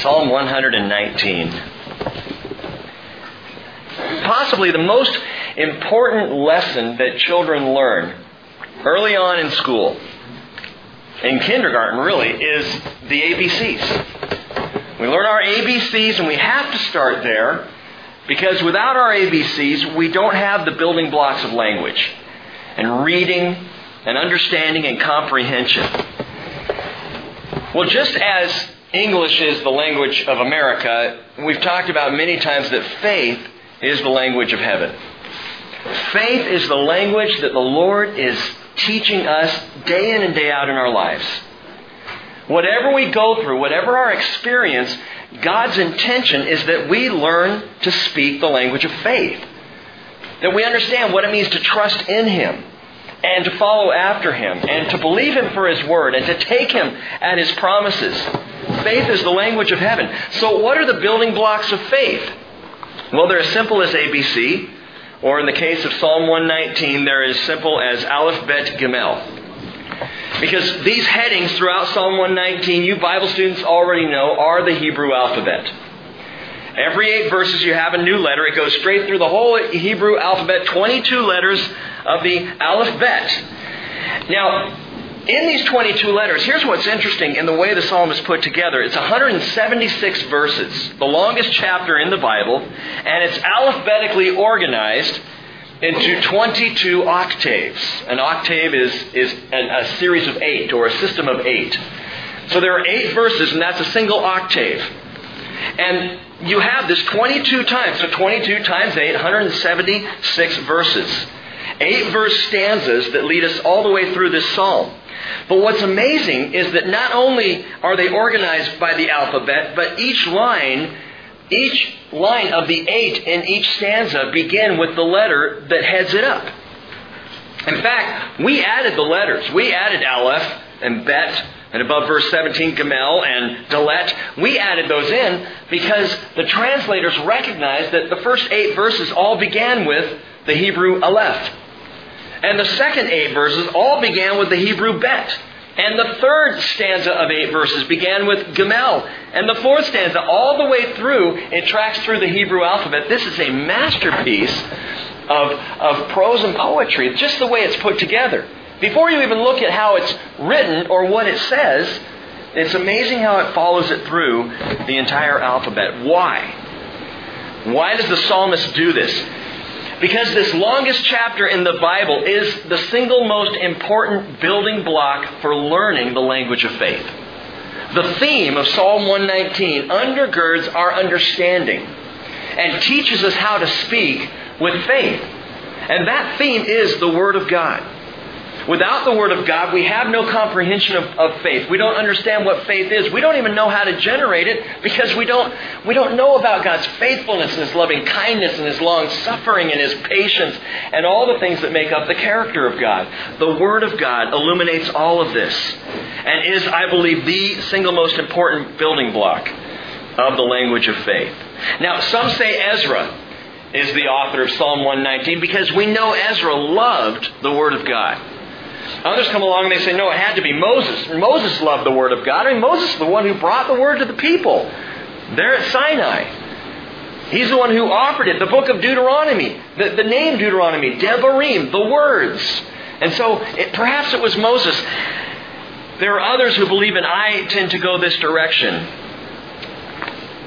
Psalm 119. Possibly the most important lesson that children learn early on in school, in kindergarten really, is the ABCs. We learn our ABCs and we have to start there because without our ABCs, we don't have the building blocks of language and reading and understanding and comprehension. Well, just as English is the language of America, we've talked about many times that faith is the language of heaven. Faith is the language that the Lord is teaching us day in and day out in our lives. Whatever we go through, whatever our experience, God's intention is that we learn to speak the language of faith. That we understand what it means to trust in Him and to follow after Him and to believe Him for His Word and to take Him at His promises. Faith is the language of heaven. So, what are the building blocks of faith? Well, they're as simple as ABC, or in the case of Psalm 119, they're as simple as Aleph, Bet, Gimel. Because these headings throughout Psalm 119, you Bible students already know, are the Hebrew alphabet. Every eight verses you have a new letter. It goes straight through the whole Hebrew alphabet, 22 letters of the alphabet. Now, in these 22 letters, here's what's interesting in the way the psalm is put together. It's 176 verses, the longest chapter in the Bible, and it's alphabetically organized into 22 octaves. An octave is, is a, a series of eight, or a system of eight. So there are eight verses, and that's a single octave. And you have this 22 times. So 22 times 8, 176 verses. Eight verse stanzas that lead us all the way through this psalm. But what's amazing is that not only are they organized by the alphabet, but each line, each line of the eight in each stanza begin with the letter that heads it up. In fact, we added the letters. We added Aleph and Bet and above verse 17, Gamel and Dalet. We added those in because the translators recognized that the first eight verses all began with the Hebrew Aleph. And the second eight verses all began with the Hebrew Bet. And the third stanza of eight verses began with Gamel. And the fourth stanza, all the way through, it tracks through the Hebrew alphabet. This is a masterpiece of, of prose and poetry, just the way it's put together. Before you even look at how it's written or what it says, it's amazing how it follows it through the entire alphabet. Why? Why does the psalmist do this? Because this longest chapter in the Bible is the single most important building block for learning the language of faith. The theme of Psalm 119 undergirds our understanding and teaches us how to speak with faith. And that theme is the Word of God. Without the Word of God, we have no comprehension of, of, faith. We don't understand what faith is. We don't even know how to generate it because we don't, we don't know about God's faithfulness and His loving kindness and His long suffering and His patience and all the things that make up the character of God. The Word of God illuminates all of this and is, I believe, the single most important building block of the language of faith. Now, some say Ezra is the author of Psalm 119 because we know Ezra loved the Word of God. Others come along and they say, no, it had to be Moses. Moses loved the Word of God. I mean, Moses is the one who brought the Word to the people there at Sinai. He's the one who offered it. The book of Deuteronomy, the, the name Deuteronomy, Devarim, the words. And so it, perhaps it was Moses. There are others who believe, and I tend to go this direction,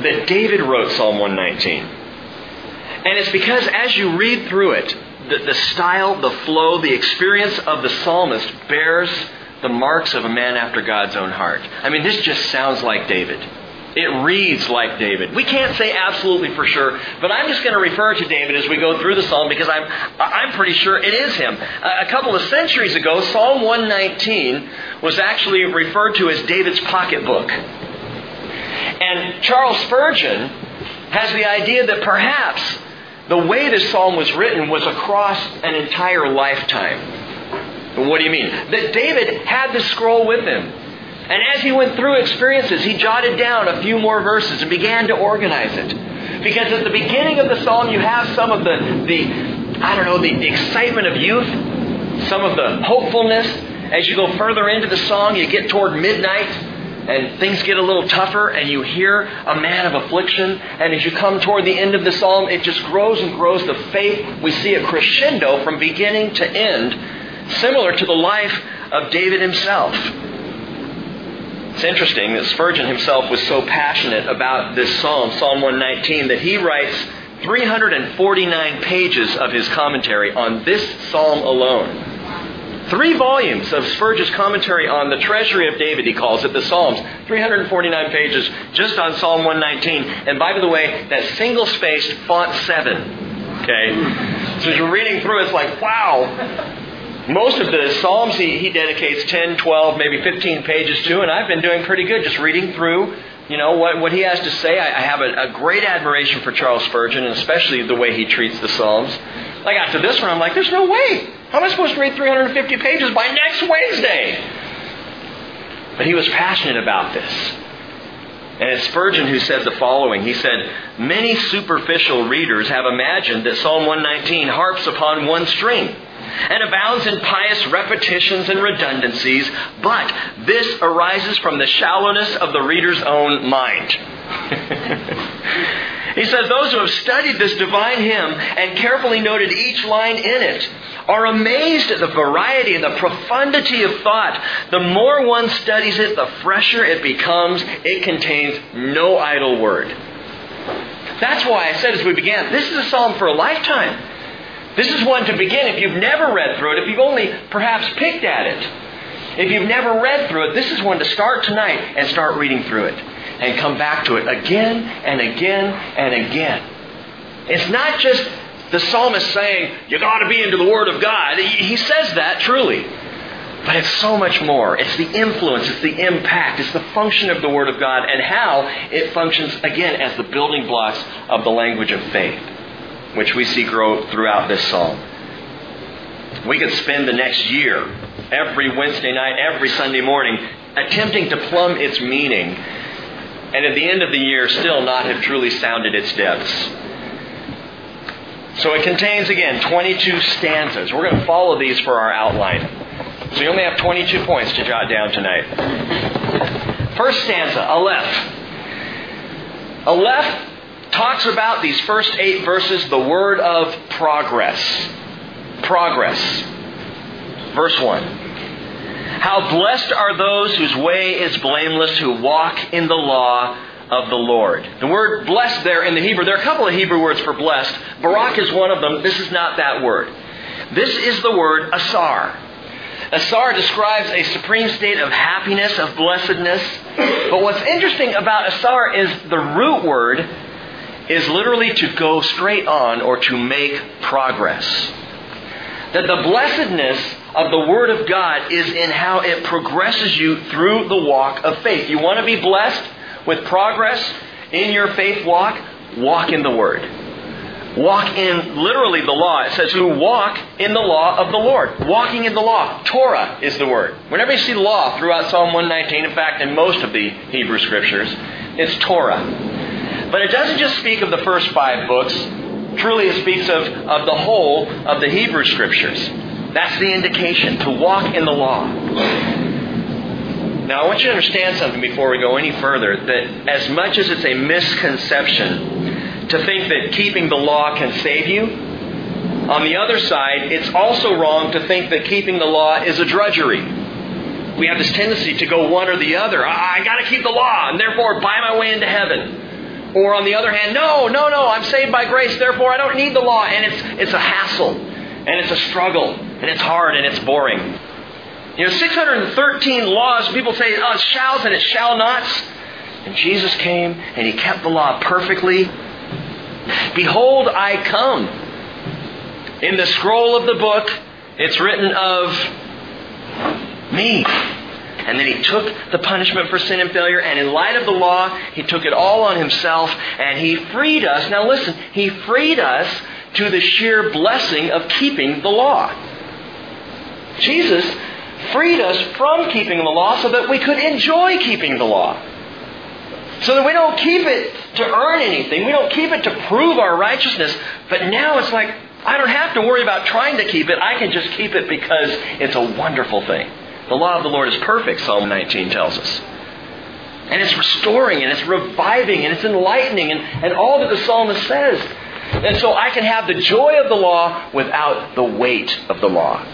that David wrote Psalm 119. And it's because as you read through it, the, the style, the flow, the experience of the psalmist bears the marks of a man after God's own heart. I mean, this just sounds like David. It reads like David. We can't say absolutely for sure, but I'm just going to refer to David as we go through the psalm because I'm, I'm pretty sure it is him. A couple of centuries ago, Psalm 119 was actually referred to as David's pocketbook. And Charles Spurgeon has the idea that perhaps the way this psalm was written was across an entire lifetime. What do you mean? That David had the scroll with him. And as he went through experiences, he jotted down a few more verses and began to organize it. Because at the beginning of the psalm, you have some of the, the I don't know, the excitement of youth, some of the hopefulness. As you go further into the song, you get toward midnight, and things get a little tougher and you hear a man of affliction and as you come toward the end of the psalm it just grows and grows. The faith we see a crescendo from beginning to end similar to the life of david himself. It's interesting that spurgeon himself was so passionate about this psalm psalm 119 that he writes 349 pages of his commentary on this psalm alone Three volumes of Spurgeon's commentary on the treasury of David, he calls it, the Psalms. 349 pages just on Psalm 119. And by the way, that single spaced font 7. Okay? So as you're reading through, it's like, wow. Most of the Psalms he, he dedicates 10, 12, maybe 15 pages to, and I've been doing pretty good just reading through you know, what, what he has to say. I, I have a, a, great admiration for Charles Spurgeon, and especially the way he treats the Psalms. Like after this one, I'm like, there's no way. How am I supposed to read 350 pages by next Wednesday? But he was passionate about this. And it's Spurgeon who said the following. He said, Many superficial readers have imagined that Psalm 119 harps upon one string and abounds in pious repetitions and redundancies, but this arises from the shallowness of the reader's own mind. he says, Those who have studied this divine hymn and carefully noted each line in it are amazed at the variety and the profundity of thought. The more one studies it, the fresher it becomes. It contains no idle word. That's why I said as we began, this is a psalm for a lifetime. This is one to begin if you've never read through it, if you've only perhaps picked at it. If you've never read through it, this is one to start tonight and start reading through it and come back to it again and again and again. It's not just the psalmist saying, you got to be into the Word of God. He says that truly. But it's so much more. It's the influence, it's the impact, it's the function of the Word of God, and how it functions, again, as the building blocks of the language of faith, which we see grow throughout this psalm. We could spend the next year, every Wednesday night, every Sunday morning, attempting to plumb its meaning, and at the end of the year, still not have truly sounded its depths. So it contains, again, 22 stanzas. We're going to follow these for our outline. So you only have 22 points to jot down tonight. First stanza, Aleph. Aleph talks about these first eight verses the word of progress. Progress. Verse 1. How blessed are those whose way is blameless, who walk in the law of the Lord. The word blessed there in the Hebrew, there are a couple of Hebrew words for blessed. Barak is one of them. This is not that word. This is the word asar. Asar describes a supreme state of happiness, of blessedness. But what's interesting about asar is the root word is literally to go straight on or to make progress. That the blessedness of the Word of God is in how it progresses you through the walk of faith. You want to be blessed? with progress in your faith walk, walk in the Word. Walk in literally the law. It says, who walk in the law of the Lord. Walking in the law. Torah is the word. Whenever you see law throughout Psalm 119, in fact, in most of the Hebrew scriptures, it's Torah. But it doesn't just speak of the first five books. Truly, it speaks of, of the whole of the Hebrew scriptures. That's the indication, to walk in the law. Now, I want you to understand something before we go any further that as much as it's a misconception to think that keeping the law can save you, on the other side, it's also wrong to think that keeping the law is a drudgery. We have this tendency to go one or the other. I, got to keep the law and therefore buy my way into heaven. Or on the other hand, no, no, no, I'm saved by grace, therefore I don't need the law. And it's, it's a hassle, and it's a struggle, and it's hard, and it's boring. You know, 613 laws, people say, oh, it's shalls and it shall nots. And Jesus came and he kept the law perfectly. Behold, I come. In the scroll of the book, it's written of me. And then he took the punishment for sin and failure, and in light of the law, he took it all on himself, and he freed us. Now listen, he freed us to the sheer blessing of keeping the law. Jesus freed us from keeping the law so that we could enjoy keeping the law. So that we don't keep it to earn anything. We don't keep it to prove our righteousness. But now it's like, I don't have to worry about trying to keep it. I can just keep it because it's a wonderful thing. The law of the Lord is perfect, Psalm 19 tells us. And it's restoring and it's reviving and it's enlightening and, and all that the psalmist says. And so I can have the joy of the law without the weight of the law.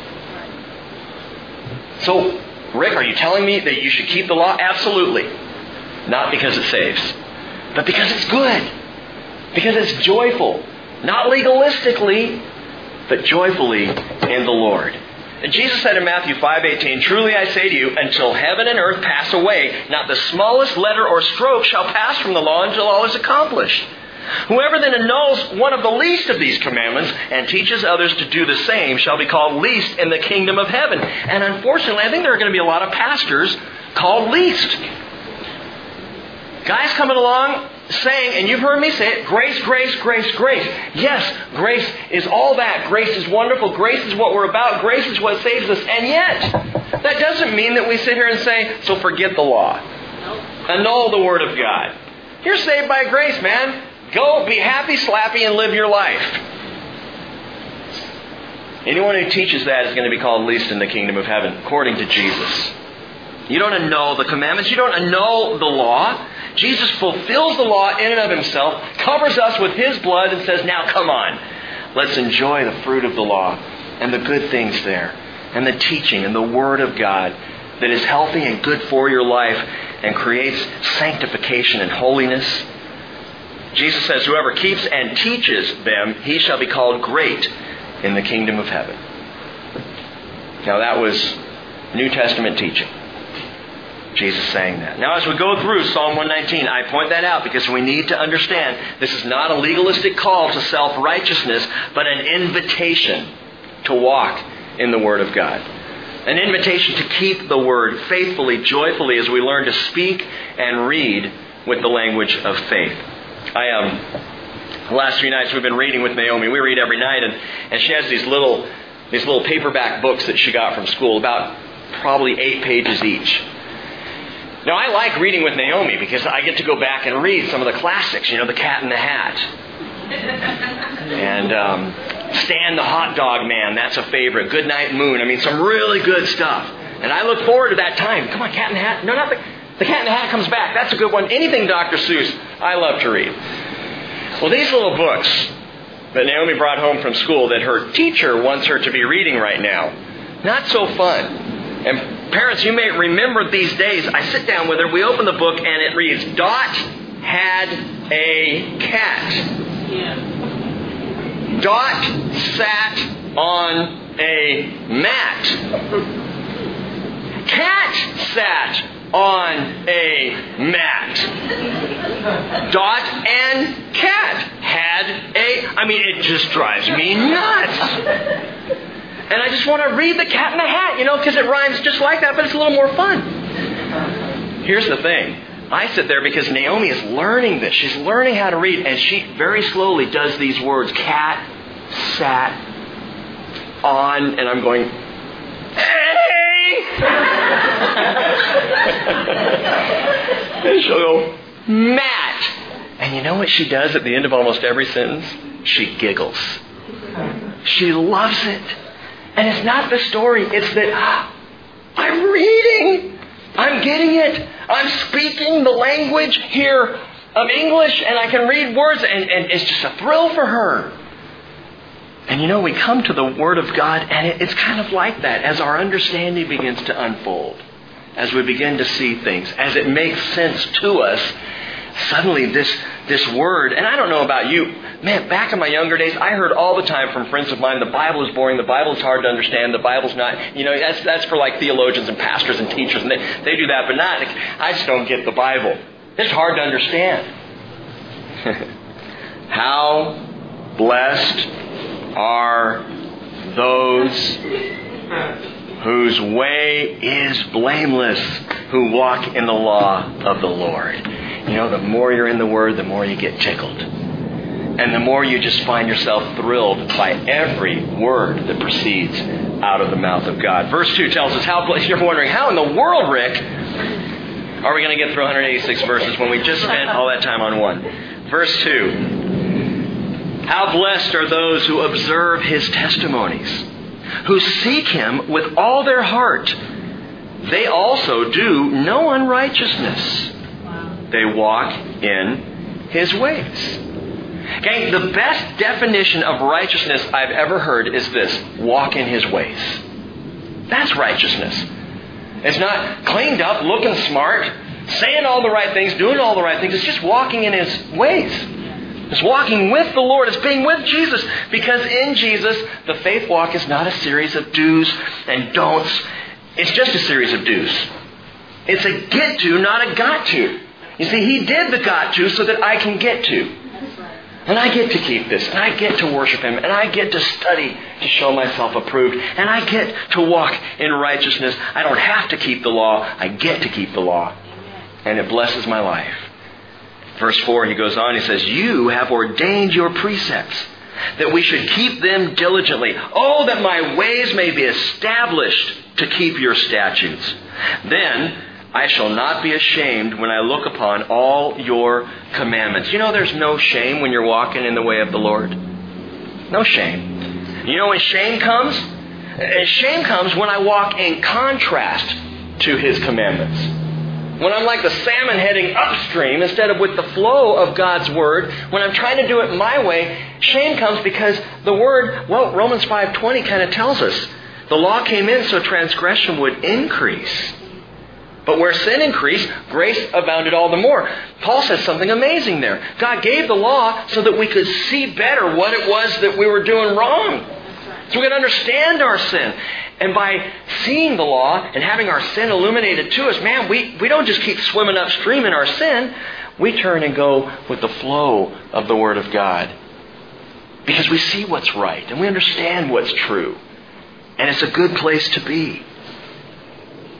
So, Rick, are you telling me that you should keep the law? Absolutely. Not because it saves, but because it's good. Because it's joyful. Not legalistically, but joyfully in the Lord. And Jesus said in Matthew 5:18, "Truly I say to you, until heaven and earth pass away, not the smallest letter or stroke shall pass from the law until all is accomplished." Whoever then annuls one of the least of these commandments and teaches others to do the same shall be called least in the kingdom of heaven. And unfortunately, I think there are going to be a lot of pastors called least. Guys coming along saying, and you've heard me say it, grace, grace, grace, grace. Yes, grace is all that. Grace is wonderful. Grace is what we're about. Grace is what saves us. And yet, that doesn't mean that we sit here and say, so forget the law. Annul the Word of God. You're saved by grace, man. Go be happy, slappy, and live your life. Anyone who teaches that is going to be called least in the kingdom of heaven, according to Jesus. You don't annul the commandments. You don't annul the law. Jesus fulfills the law in and of himself, covers us with his blood, and says, Now come on. Let's enjoy the fruit of the law and the good things there, and the teaching and the Word of God that is healthy and good for your life and creates sanctification and holiness Jesus says, Whoever keeps and teaches them, he shall be called great in the kingdom of heaven. Now, that was New Testament teaching. Jesus saying that. Now, as we go through Psalm 119, I point that out because we need to understand this is not a legalistic call to self righteousness, but an invitation to walk in the Word of God. An invitation to keep the Word faithfully, joyfully, as we learn to speak and read with the language of faith. I um, the last few nights we've been reading with Naomi. We read every night, and, and she has these little these little paperback books that she got from school, about probably eight pages each. Now I like reading with Naomi because I get to go back and read some of the classics. You know, The Cat in the Hat, and um, Stan the Hot Dog Man. That's a favorite. Good Night Moon. I mean, some really good stuff. And I look forward to that time. Come on, Cat in the Hat. No, not the the Cat in the Hat comes back. That's a good one. Anything Dr. Seuss, I love to read. Well, these little books that Naomi brought home from school that her teacher wants her to be reading right now, not so fun. And parents, you may remember these days, I sit down with her, we open the book, and it reads, Dot had a cat. Yeah. Dot sat on a mat. Cat sat on a mat. Dot and cat had a. I mean, it just drives me nuts. And I just want to read the cat in the hat, you know, because it rhymes just like that, but it's a little more fun. Here's the thing. I sit there because Naomi is learning this. She's learning how to read, and she very slowly does these words cat, sat, on, and I'm going, and she'll go, Matt. And you know what she does at the end of almost every sentence? She giggles. She loves it. And it's not the story, it's that I'm reading. I'm getting it. I'm speaking the language here of English and I can read words and, and it's just a thrill for her. And you know, we come to the Word of God, and it's kind of like that as our understanding begins to unfold, as we begin to see things, as it makes sense to us. Suddenly, this, this word, and I don't know about you, man, back in my younger days, I heard all the time from friends of mine, the Bible is boring, the Bible is hard to understand, the Bible's not, you know, that's, that's for like theologians and pastors and teachers, and they, they do that, but not, I just don't get the Bible. It's hard to understand. How blessed are those whose way is blameless, who walk in the law of the Lord. You know, the more you're in the Word, the more you get tickled. And the more you just find yourself thrilled by every word that proceeds out of the mouth of God. Verse 2 tells us how, you're wondering, how in the world, Rick, are we going to get through 186 verses when we just spent all that time on one? Verse 2 how blessed are those who observe his testimonies, who seek him with all their heart. They also do no unrighteousness. They walk in his ways. Gang, the best definition of righteousness I've ever heard is this walk in his ways. That's righteousness. It's not cleaned up, looking smart, saying all the right things, doing all the right things. It's just walking in his ways. It's walking with the Lord. It's being with Jesus. Because in Jesus, the faith walk is not a series of do's and don'ts. It's just a series of do's. It's a get to, not a got to. You see, He did the got to so that I can get to. And I get to keep this, and I get to worship Him, and I get to study to show myself approved, and I get to walk in righteousness. I don't have to keep the law, I get to keep the law. And it blesses my life. Verse 4, he goes on, he says, You have ordained your precepts, that we should keep them diligently. Oh, that my ways may be established to keep your statutes. Then I shall not be ashamed when I look upon all your commandments. You know, there's no shame when you're walking in the way of the Lord. No shame. You know when shame comes? Eh, shame comes when I walk in contrast to His commandments. When I'm like the salmon heading upstream instead of with the flow of God's Word, when I'm trying to do it my way, shame comes because the Word, well, Romans 5.20 kind of tells us, the law came in so transgression would increase. But where sin increased, grace abounded all the more. Paul says something amazing there. God gave the law so that we could see better what it was that we were doing wrong. So we could understand our sin. And by seeing the law and having our sin illuminated to us, man, we, we don't just keep swimming upstream in our sin. We turn and go with the flow of the Word of God. Because we see what's right and we understand what's true. And it's a good place to be.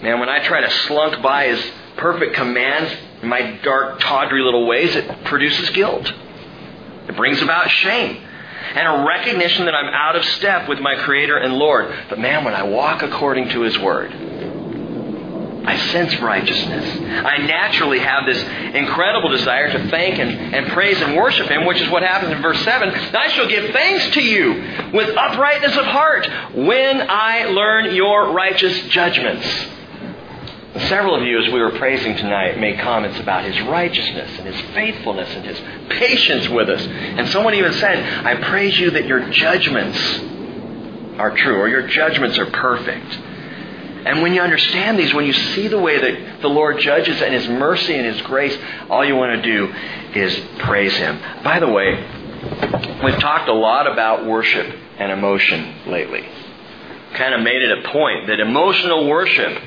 Man, when I try to slunk by his perfect commands in my dark, tawdry little ways, it produces guilt. It brings about shame and a recognition that I'm out of step with my Creator and Lord. But man, when I walk according to His Word, I sense righteousness. I naturally have this incredible desire to thank and, and praise and worship Him, which is what happens in verse 7. I shall give thanks to you with uprightness of heart when I learn your righteous judgments. Several of you, as we were praising tonight, made comments about his righteousness and his faithfulness and his patience with us. And someone even said, I praise you that your judgments are true or your judgments are perfect. And when you understand these, when you see the way that the Lord judges and His mercy and His grace, all you want to do is praise Him. By the way, we've talked a lot about worship and emotion lately. Kind of made it a point that emotional worship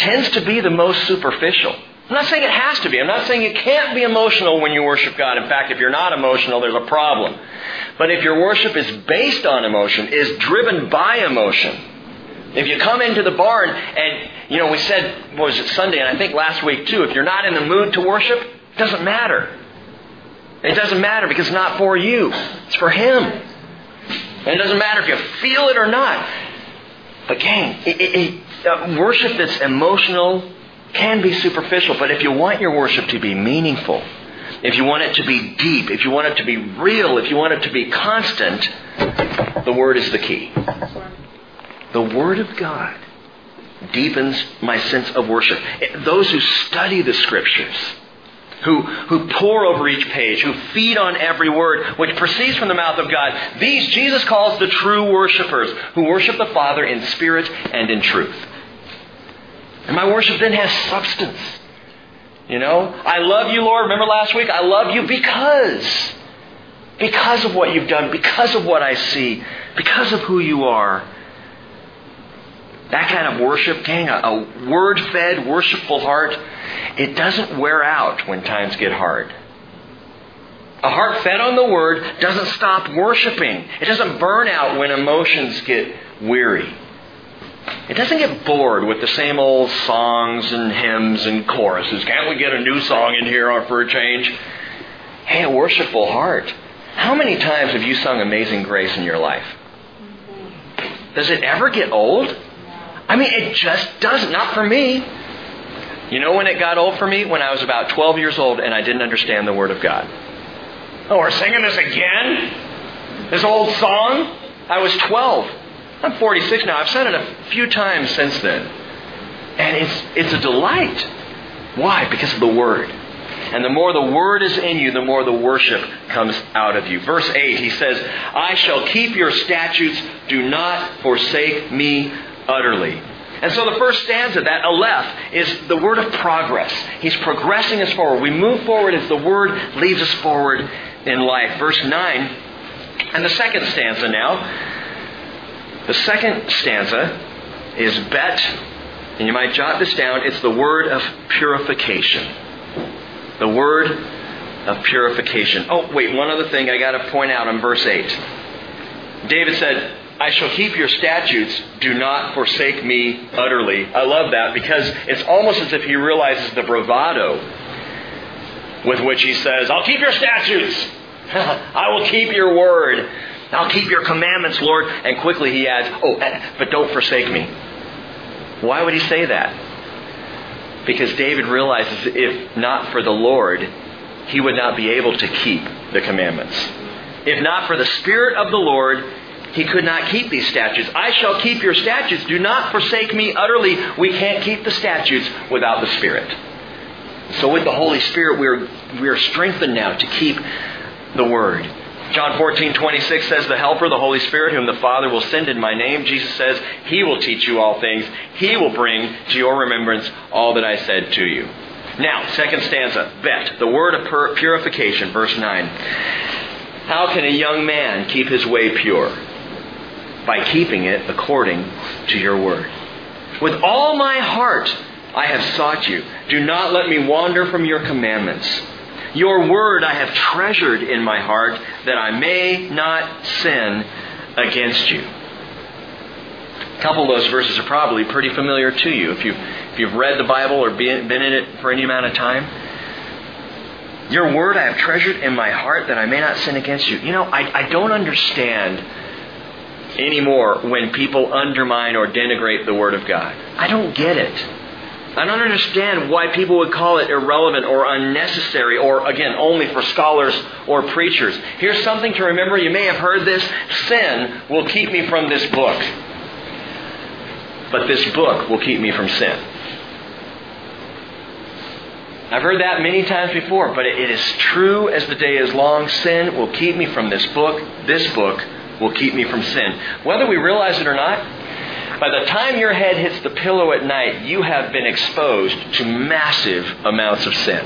tends to be the most superficial. I'm not saying it has to be. I'm not saying you can't be emotional when you worship God. In fact, if you're not emotional, there's a problem. But if your worship is based on emotion, is driven by emotion, if you come into the barn and, you know, we said, was it, Sunday, and I think last week too, if you're not in the mood to worship, it doesn't matter. It doesn't matter because it's not for you. It's for Him. And it doesn't matter if you feel it or not. But gang, it, it, uh, worship that's emotional can be superficial, but if you want your worship to be meaningful, if you want it to be deep, if you want it to be real, if you want it to be constant, the Word is the key. The Word of God deepens my sense of worship. Those who study the Scriptures, who, who pore over each page, who feed on every word which proceeds from the mouth of God, these Jesus calls the true worshipers, who worship the Father in spirit and in truth. And my worship then has substance. You know, I love you, Lord. Remember last week? I love you because. Because of what you've done, because of what I see, because of who you are. That kind of worship, gang, a, a word fed, worshipful heart, it doesn't wear out when times get hard. A heart fed on the Word doesn't stop worshiping. It doesn't burn out when emotions get weary. It doesn't get bored with the same old songs and hymns and choruses. Can't we get a new song in here for a change? Hey, a worshipful heart. How many times have you sung Amazing Grace in your life? Does it ever get old? I mean, it just doesn't. Not for me. You know when it got old for me? When I was about 12 years old and I didn't understand the Word of God. Oh, we're singing this again? This old song? I was 12. I'm 46 now. I've said it a few times since then. And it's, it's a delight. Why? Because of the Word. And the more the word is in you, the more the worship comes out of you. Verse 8, he says, I shall keep your statutes. Do not forsake me utterly. And so the first stanza, that Aleph, is the word of progress. He's progressing us forward. We move forward as the word leads us forward in life. Verse 9, and the second stanza now. The second stanza is bet, and you might jot this down, it's the word of purification. The word of purification. Oh, wait, one other thing I got to point out on verse 8. David said, I shall keep your statutes. Do not forsake me utterly. I love that because it's almost as if he realizes the bravado with which he says, I'll keep your statutes. I will keep your word. I'll keep your commandments, Lord. And quickly he adds, Oh, eh, but don't forsake me. Why would he say that? Because David realizes if not for the Lord, he would not be able to keep the commandments. If not for the Spirit of the Lord, he could not keep these statutes. I shall keep your statutes. Do not forsake me utterly. We can't keep the statutes without the Spirit. So with the Holy Spirit, we're, we're strengthened now to keep the Word. John 14, 26 says, The Helper, the Holy Spirit, whom the Father will send in my name, Jesus says, He will teach you all things. He will bring to your remembrance all that I said to you. Now, second stanza, bet, the word of purification, verse 9. How can a young man keep his way pure? By keeping it according to your word. With all my heart I have sought you. Do not let me wander from your commandments. Your word I have treasured in my heart that I may not sin against you. A couple of those verses are probably pretty familiar to you if you've, if you've read the Bible or been, in it for any amount of time. Your word I have treasured in my heart that I may not sin against you. You know, I, I don't understand anymore when people undermine or denigrate the Word of God. I don't get it. I don't understand why people would call it irrelevant or unnecessary or, again, only for scholars or preachers. Here's something to remember. You may have heard this. Sin will keep me from this book. But this book will keep me from sin. I've heard that many times before, but it is true as the day is long. Sin will keep me from this book. This book will keep me from sin. Whether we realize it or not, by the time your head hits the pillow at night, you have been exposed to massive amounts of sin.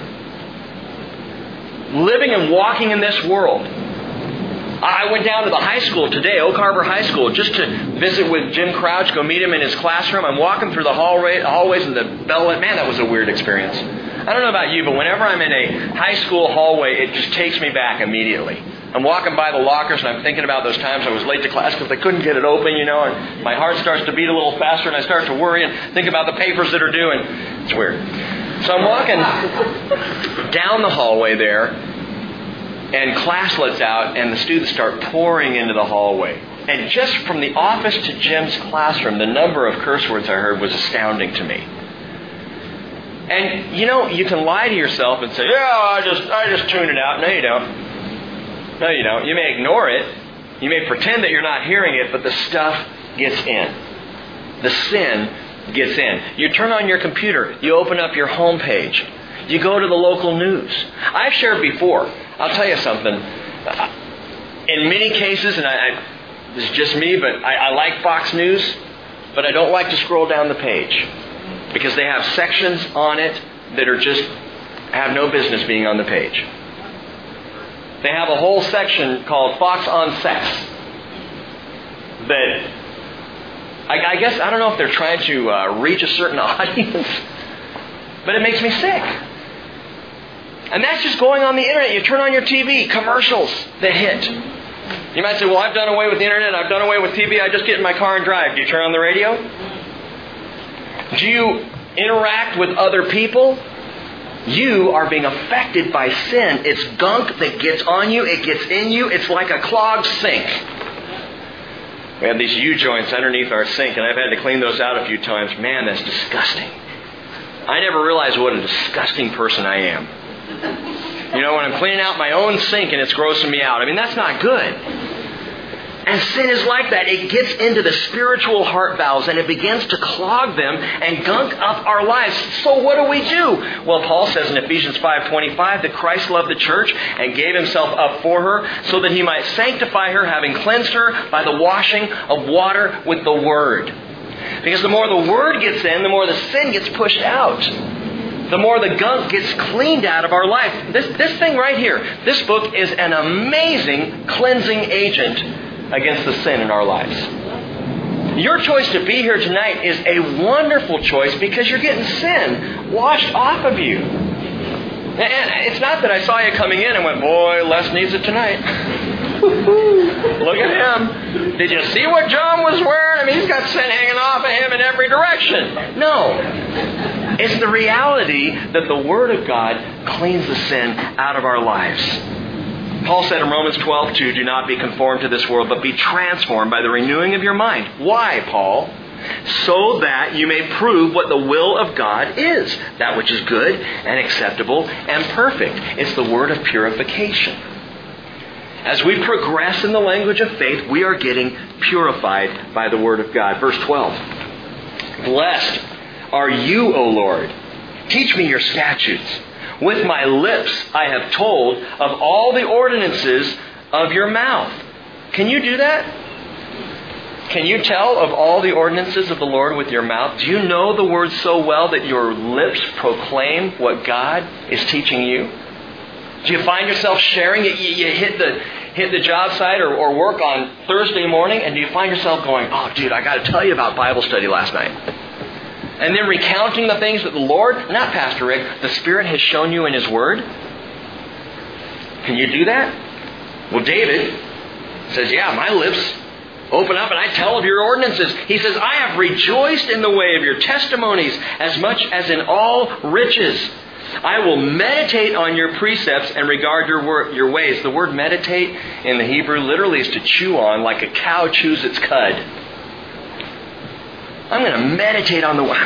Living and walking in this world. I went down to the high school today, Oak Harbor High School, just to visit with Jim Crouch, go meet him in his classroom. I'm walking through the hallway, hallways and the bell. Man, that was a weird experience. I don't know about you, but whenever I'm in a high school hallway, it just takes me back immediately. I'm walking by the lockers and I'm thinking about those times I was late to class because they couldn't get it open, you know, and my heart starts to beat a little faster and I start to worry and think about the papers that are due and it's weird. So I'm walking down the hallway there and class lets out and the students start pouring into the hallway. And just from the office to Jim's classroom, the number of curse words I heard was astounding to me. And you know, you can lie to yourself and say, "Yeah, I just I just tuned it out." No, you don't. No, you don't. You may ignore it. You may pretend that you're not hearing it, but the stuff gets in. The sin gets in. You turn on your computer. You open up your home page. You go to the local news. I've shared before. I'll tell you something. Uh, in many cases, and I, I this is just me, but I, I like Fox News, but I don't like to scroll down the page because they have sections on it that are just have no business being on the page. They have a whole section called Fox on Sex that I, I guess I don't know if they're trying to uh, reach a certain audience, but it makes me sick. And that's just going on the internet. You turn on your TV, commercials that hit. You might say, Well, I've done away with the internet, I've done away with TV, I just get in my car and drive. Do you turn on the radio? Do you interact with other people? You are being affected by sin. It's gunk that gets on you, it gets in you, it's like a clogged sink. We have these U joints underneath our sink, and I've had to clean those out a few times. Man, that's disgusting. I never realized what a disgusting person I am. You know, when I'm cleaning out my own sink and it's grossing me out. I mean, that's not good. And sin is like that. It gets into the spiritual heart valves and it begins to clog them and gunk up our lives. So what do we do? Well, Paul says in Ephesians 5:25 that Christ loved the church and gave himself up for her so that he might sanctify her having cleansed her by the washing of water with the word. Because the more the word gets in, the more the sin gets pushed out the more the gunk gets cleaned out of our life. This, this thing right here, this book is an amazing cleansing agent against the sin in our lives. Your choice to be here tonight is a wonderful choice because you're getting sin washed off of you. And it's not that I saw you coming in and went, boy, Les needs it tonight. Look at him. Did you see what John was wearing? I mean, he's got sin hanging off of him in every direction. No. It's the reality that the Word of God cleans the sin out of our lives. Paul said in Romans 12, 2, do not be conformed to this world, but be transformed by the renewing of your mind. Why, Paul? So that you may prove what the will of God is, that which is good and acceptable and perfect. It's the word of purification. As we progress in the language of faith, we are getting purified by the word of God. Verse 12. Blessed are you, O Lord. Teach me your statutes. With my lips I have told of all the ordinances of your mouth. Can you do that? Can you tell of all the ordinances of the Lord with your mouth? Do you know the word so well that your lips proclaim what God is teaching you? Do you find yourself sharing it? You, you hit the hit the job site or, or work on Thursday morning, and do you find yourself going, "Oh, dude, I got to tell you about Bible study last night," and then recounting the things that the Lord, not Pastor Rick, the Spirit has shown you in His Word? Can you do that? Well, David says, "Yeah, my lips open up and I tell of your ordinances. He says, I have rejoiced in the way of your testimonies as much as in all riches. I will meditate on your precepts and regard your, wor- your ways. The word meditate in the Hebrew literally is to chew on like a cow chews its cud. I'm going to meditate on the word.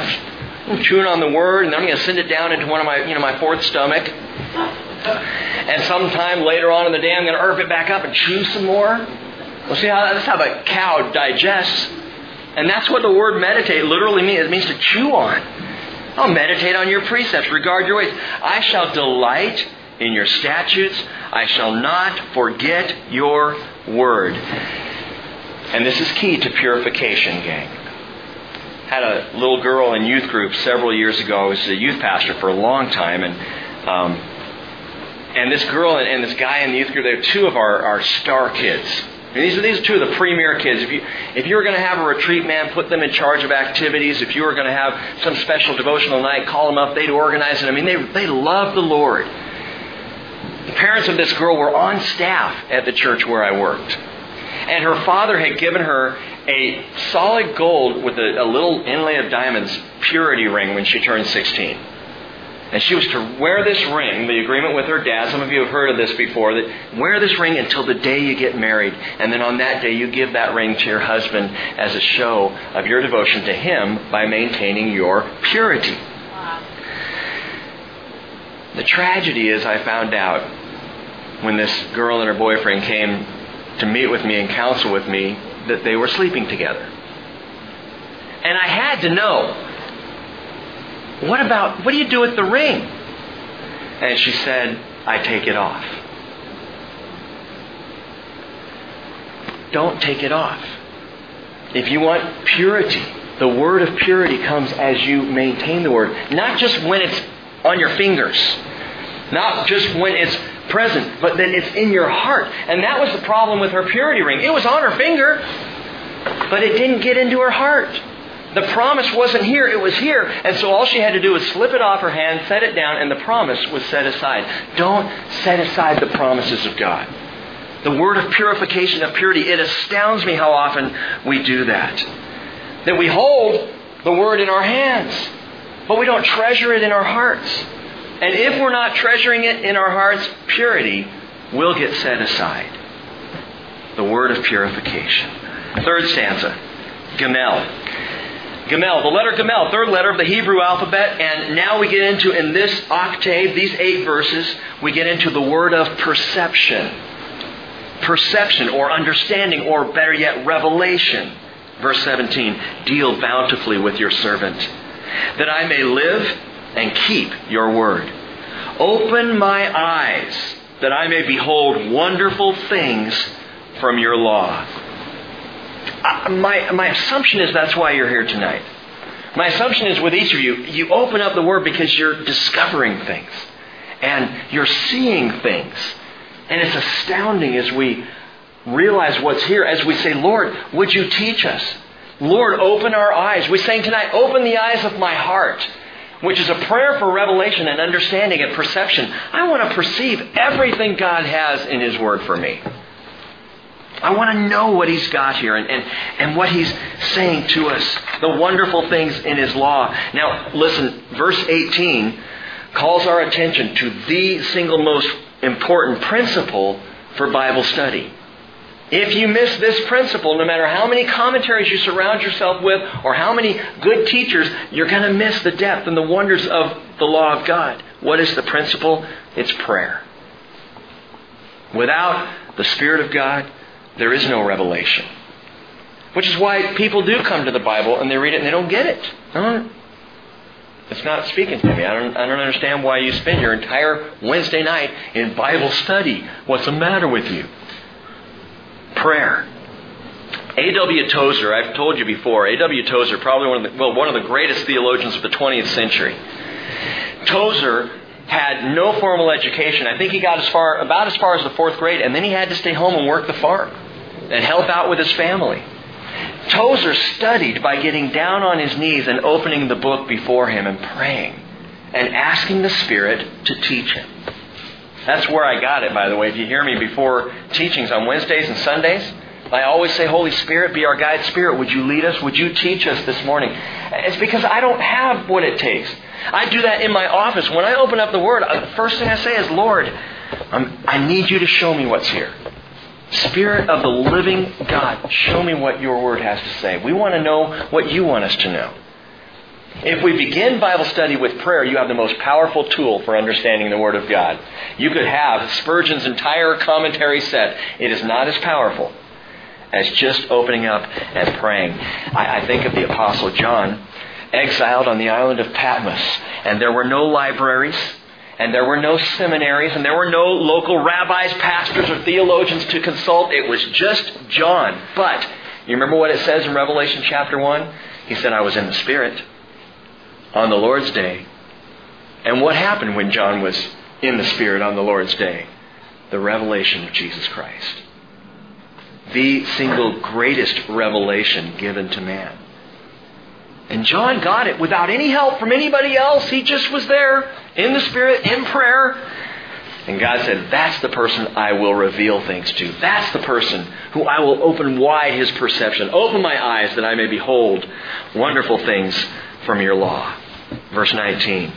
I'm chewing on the word and then I'm going to send it down into one of my, you know, my fourth stomach. And sometime later on in the day, I'm going to earth it back up and chew some more. Well, see how that's how the cow digests. And that's what the word meditate literally means. It means to chew on. I'll meditate on your precepts, regard your ways. I shall delight in your statutes. I shall not forget your word. And this is key to purification, gang. Had a little girl in youth group several years ago. I was a youth pastor for a long time, and um, and this girl and this guy in the youth group, they're two of our, our star kids. And these are these are two of the premier kids. If you if you were going to have a retreat, man, put them in charge of activities. If you were going to have some special devotional night, call them up. They'd organize it. I mean, they they love the Lord. The parents of this girl were on staff at the church where I worked, and her father had given her a solid gold with a, a little inlay of diamonds purity ring when she turned 16. And she was to wear this ring, the agreement with her dad. Some of you have heard of this before, that wear this ring until the day you get married. And then on that day, you give that ring to your husband as a show of your devotion to him by maintaining your purity. The tragedy is, I found out when this girl and her boyfriend came to meet with me and counsel with me that they were sleeping together. And I had to know what about, what do you do with the ring? And she said, I take it off. Don't take it off. If you want purity, the word of purity comes as you maintain the word. Not just when it's on your fingers, not just when it's present, but then it's in your heart. And that was the problem with her purity ring. It was on her finger, but it didn't get into her heart. The promise wasn't here, it was here. And so all she had to do was slip it off her hand, set it down, and the promise was set aside. Don't set aside the promises of God. The word of purification, of purity, it astounds me how often we do that. That we hold the word in our hands, but we don't treasure it in our hearts. And if we're not treasuring it in our hearts, purity will get set aside. The word of purification. Third stanza, Gamel. Gamel, the letter Gamel, third letter of the Hebrew alphabet, and now we get into, in this octave, these eight verses, we get into the word of perception. perception or understanding or better yet, revelation. Verse 17, deal bountifully with your servant, that I may live and keep your word. Open my eyes, that I may behold wonderful things from your law. My, my assumption is that's why you're here tonight. My assumption is with each of you, you open up the Word because you're discovering things and you're seeing things. And it's astounding as we realize what's here, as we say, Lord, would you teach us? Lord, open our eyes. We're saying tonight, open the eyes of my heart, which is a prayer for revelation and understanding and perception. I want to perceive everything God has in His Word for me. I want to know what He's got here and, and, and what He's saying to us, the wonderful things in His law. Now, listen, verse 18 calls our attention to the single most important principle for Bible study. If you miss this principle, no matter how many commentaries you surround yourself with or how many good teachers, you're going to miss the depth and the wonders of the law of God. What is the principle? It's prayer. Without the Spirit of God, there is no revelation. Which is why people do come to the Bible and they read it and they don't get it. Don't, it's not speaking to me. I don't, I don't understand why you spend your entire Wednesday night in Bible study. What's the matter with you? Prayer. A.W. Tozer, I've told you before, A.W. Tozer, probably one of the, well, one of the greatest theologians of the 20th century. Tozer had no formal education. I think he got as far, about as far as the fourth grade, and then he had to stay home and work the farm and help out with his family. Tozer studied by getting down on his knees and opening the book before him and praying and asking the Spirit to teach him. That's where I got it, by the way. If you hear me before teachings on Wednesdays and Sundays, I always say, Holy Spirit, be our guide spirit. Would you lead us? Would you teach us this morning? It's because I don't have what it takes. I do that in my office. When I open up the Word, uh, the first thing I say is, Lord, I'm, I need you to show me what's here. Spirit of the living God, show me what your Word has to say. We want to know what you want us to know. If we begin Bible study with prayer, you have the most powerful tool for understanding the Word of God. You could have Spurgeon's entire commentary set. It is not as powerful as just opening up and praying. I, I think of the Apostle John, exiled on the island of Patmos, and there were no libraries, and there were no seminaries, and there were no local rabbis, pastors, or theologians to consult. It was just John. But, you remember what it says in Revelation chapter 1? He said, I was in the Spirit on the Lord's day. And what happened when John was in the Spirit on the Lord's day? The revelation of Jesus Christ. The single greatest revelation given to man. And John got it without any help from anybody else. He just was there in the Spirit, in prayer. And God said, That's the person I will reveal things to. That's the person who I will open wide his perception. Open my eyes that I may behold wonderful things from your law. Verse 19.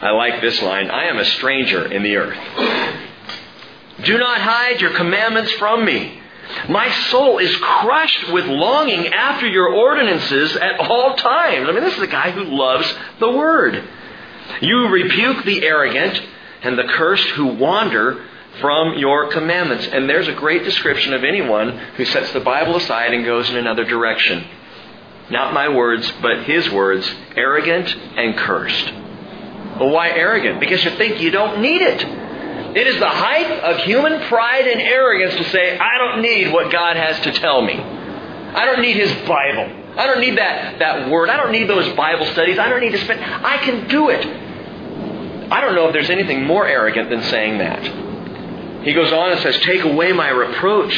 I like this line I am a stranger in the earth. Do not hide your commandments from me. My soul is crushed with longing after your ordinances at all times. I mean, this is a guy who loves the Word. You rebuke the arrogant and the cursed who wander from your commandments. And there's a great description of anyone who sets the Bible aside and goes in another direction. Not my words, but his words arrogant and cursed. Well, why arrogant? Because you think you don't need it. It is the height of human pride and arrogance to say, I don't need what God has to tell me. I don't need His Bible. I don't need that, that word. I don't need those Bible studies. I don't need to spend. I can do it. I don't know if there's anything more arrogant than saying that. He goes on and says, Take away my reproach,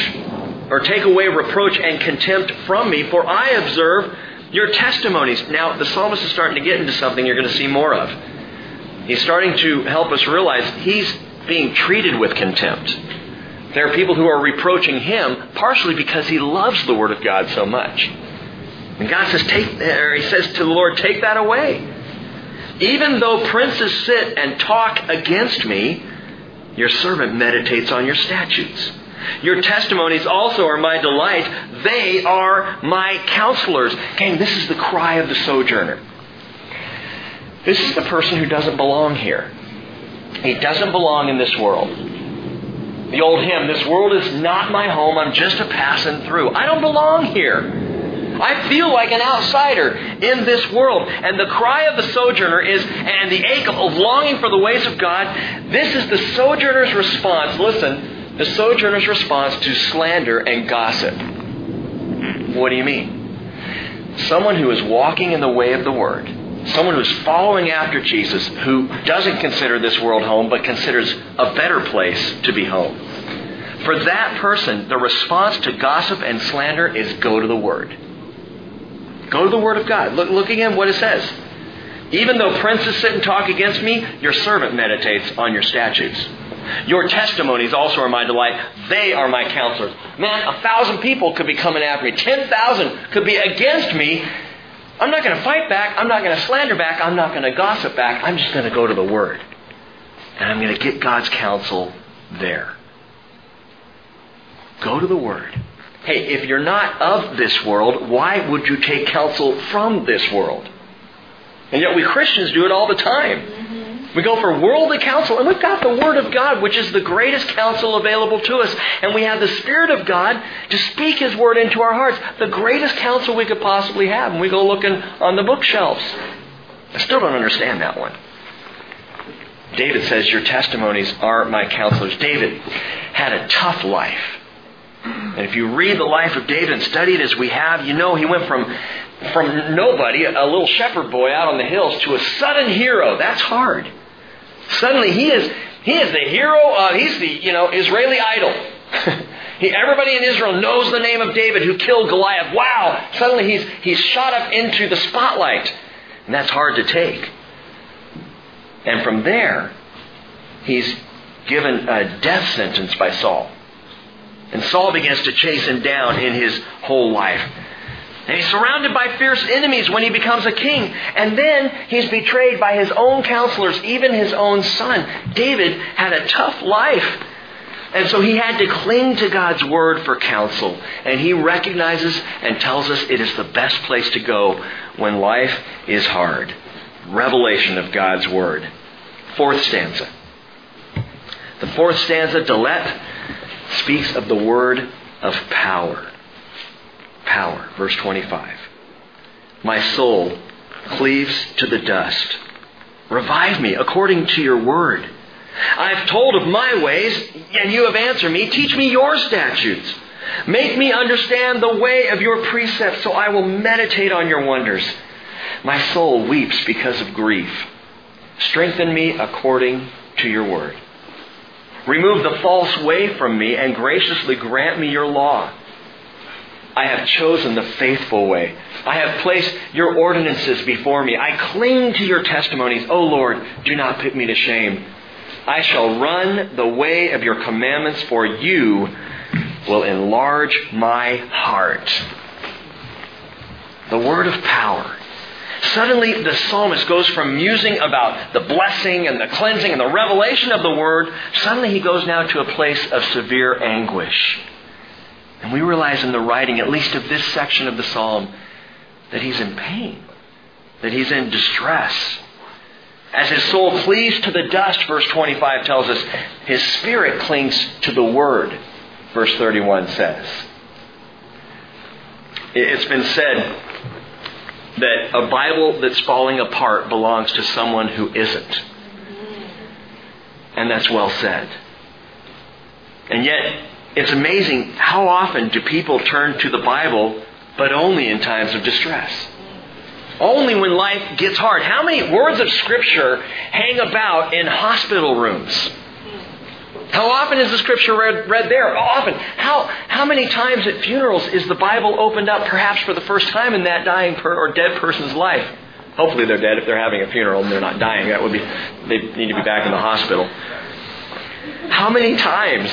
or take away reproach and contempt from me, for I observe your testimonies. Now, the psalmist is starting to get into something you're going to see more of. He's starting to help us realize he's being treated with contempt. There are people who are reproaching him partially because he loves the Word of God so much. And God says, take, or he says to the Lord, take that away. Even though princes sit and talk against me, your servant meditates on your statutes. Your testimonies also are my delight. They are my counselors. Gang, this is the cry of the sojourner. This is the person who doesn't belong here. He doesn't belong in this world. The old hymn, This world is not my home, I'm just a passing through. I don't belong here. I feel like an outsider in this world. And the cry of the sojourner is, and the ache of longing for the ways of God, this is the sojourner's response. Listen, the sojourner's response to slander and gossip. What do you mean? Someone who is walking in the way of the Word, someone who's following after Jesus, who doesn't consider this world home, but considers a better place to be home. For that person, the response to gossip and slander is go to the Word. Go to the Word of God. Look, look again what it says. Even though princes sit and talk against me, your servant meditates on your statutes. Your testimonies also are my delight. They are my counselors. Man, a thousand people could be coming after me. Ten thousand could be against me. I'm not going to fight back. I'm not going to slander back. I'm not going to gossip back. I'm just going to go to the Word. And I'm going to get God's counsel there. Go to the Word. Hey, if you're not of this world, why would you take counsel from this world? And yet we Christians do it all the time. Mm-hmm. We go for worldly counsel, and we've got the Word of God, which is the greatest counsel available to us. And we have the Spirit of God to speak His Word into our hearts, the greatest counsel we could possibly have. And we go looking on the bookshelves. I still don't understand that one. David says, Your testimonies are my counselors. David had a tough life. And if you read the life of David and study it as we have, you know he went from, from nobody, a little shepherd boy out on the hills, to a sudden hero. That's hard. Suddenly he is, he is the hero, he's the, you know, Israeli idol. he, everybody in Israel knows the name of David who killed Goliath. Wow! Suddenly he's, he's shot up into the spotlight. And that's hard to take. And from there, he's given a death sentence by Saul. And Saul begins to chase him down in his whole life. And he's surrounded by fierce enemies when he becomes a king. And then he's betrayed by his own counselors, even his own son. David had a tough life. And so he had to cling to God's word for counsel. And he recognizes and tells us it is the best place to go when life is hard. Revelation of God's word. Fourth stanza. The fourth stanza, Dalet, speaks of the word of power. Power. Verse 25. My soul cleaves to the dust. Revive me according to your word. I've told of my ways, and you have answered me. Teach me your statutes. Make me understand the way of your precepts, so I will meditate on your wonders. My soul weeps because of grief. Strengthen me according to your word. Remove the false way from me and graciously grant me your law. I have chosen the faithful way. I have placed your ordinances before me. I cling to your testimonies. O Lord, do not put me to shame. I shall run the way of your commandments, for you will enlarge my heart. The word of power. Suddenly, the psalmist goes from musing about the blessing and the cleansing and the revelation of the word, suddenly he goes now to a place of severe anguish. And we realize in the writing, at least of this section of the psalm, that he's in pain, that he's in distress. As his soul cleaves to the dust, verse 25 tells us, his spirit clings to the word, verse 31 says. It's been said that a Bible that's falling apart belongs to someone who isn't. And that's well said. And yet, it's amazing how often do people turn to the Bible, but only in times of distress. Only when life gets hard. How many words of Scripture hang about in hospital rooms? How often is the scripture read, read there? Often. How, how many times at funerals is the Bible opened up perhaps for the first time in that dying per, or dead person's life? Hopefully they're dead if they're having a funeral and they're not dying. That would be, they need to be back in the hospital. How many times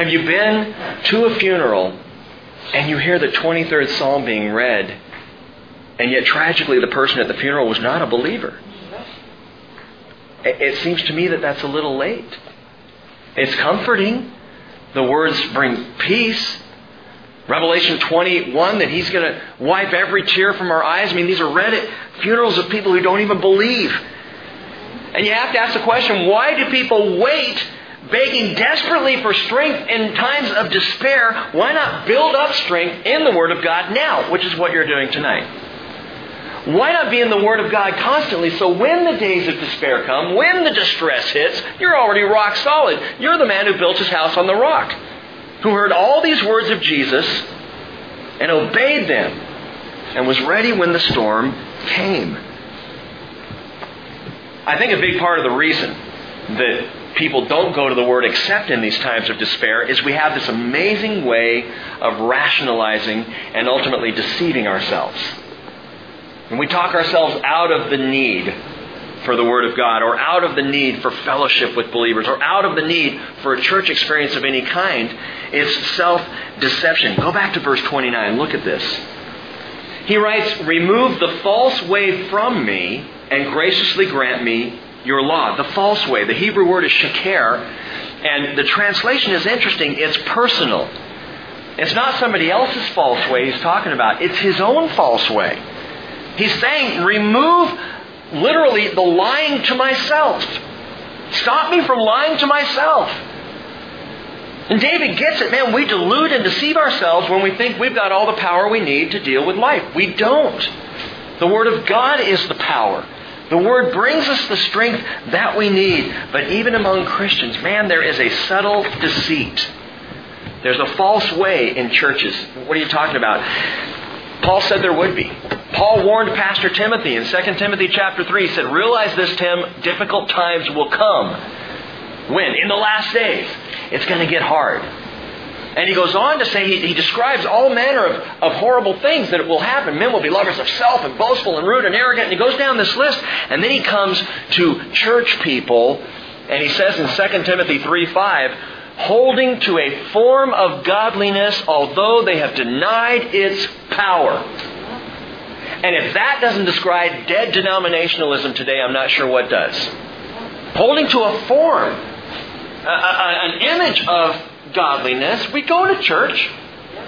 have you been to a funeral and you hear the 23rd Psalm being read, and yet tragically the person at the funeral was not a believer? It seems to me that that's a little late. It's comforting. The words bring peace. Revelation 21 that he's going to wipe every tear from our eyes. I mean, these are read at funerals of people who don't even believe. And you have to ask the question why do people wait begging desperately for strength in times of despair, why not build up strength in the Word of God now, which is what you're doing tonight? Why not be in the Word of God constantly so when the days of despair come, when the distress hits, you're already rock solid. You're the man who built his house on the rock, who heard all these words of Jesus and obeyed them and was ready when the storm came. I think a big part of the reason that people don't go to the Word except in these times of despair is we have this amazing way of rationalizing and ultimately deceiving ourselves. And we talk ourselves out of the need for the Word of God, or out of the need for fellowship with believers, or out of the need for a church experience of any kind, it's self deception. Go back to verse 29. Look at this. He writes, Remove the false way from me and graciously grant me your law. The false way. The Hebrew word is sheker, and the translation is interesting. It's personal. It's not somebody else's false way he's talking about, it's his own false way. He's saying, Remove literally the lying to myself. Stop me from lying to myself. And David gets it, man. We delude and deceive ourselves when we think we've got all the power we need to deal with life. We don't. The Word of God is the power. The Word brings us the strength that we need. But even among Christians, man, there is a subtle deceit. There's a false way in churches. What are you talking about? Paul said there would be. Paul warned Pastor Timothy in 2 Timothy chapter 3, he said, Realize this, Tim, difficult times will come. When? In the last days. It's going to get hard. And he goes on to say, he, he describes all manner of, of horrible things that will happen. Men will be lovers of self and boastful and rude and arrogant. And he goes down this list. And then he comes to church people, and he says in 2 Timothy 3 5, holding to a form of godliness, although they have denied its power. And if that doesn't describe dead denominationalism today, I'm not sure what does. Holding to a form, a, a, an image of godliness. We go to church.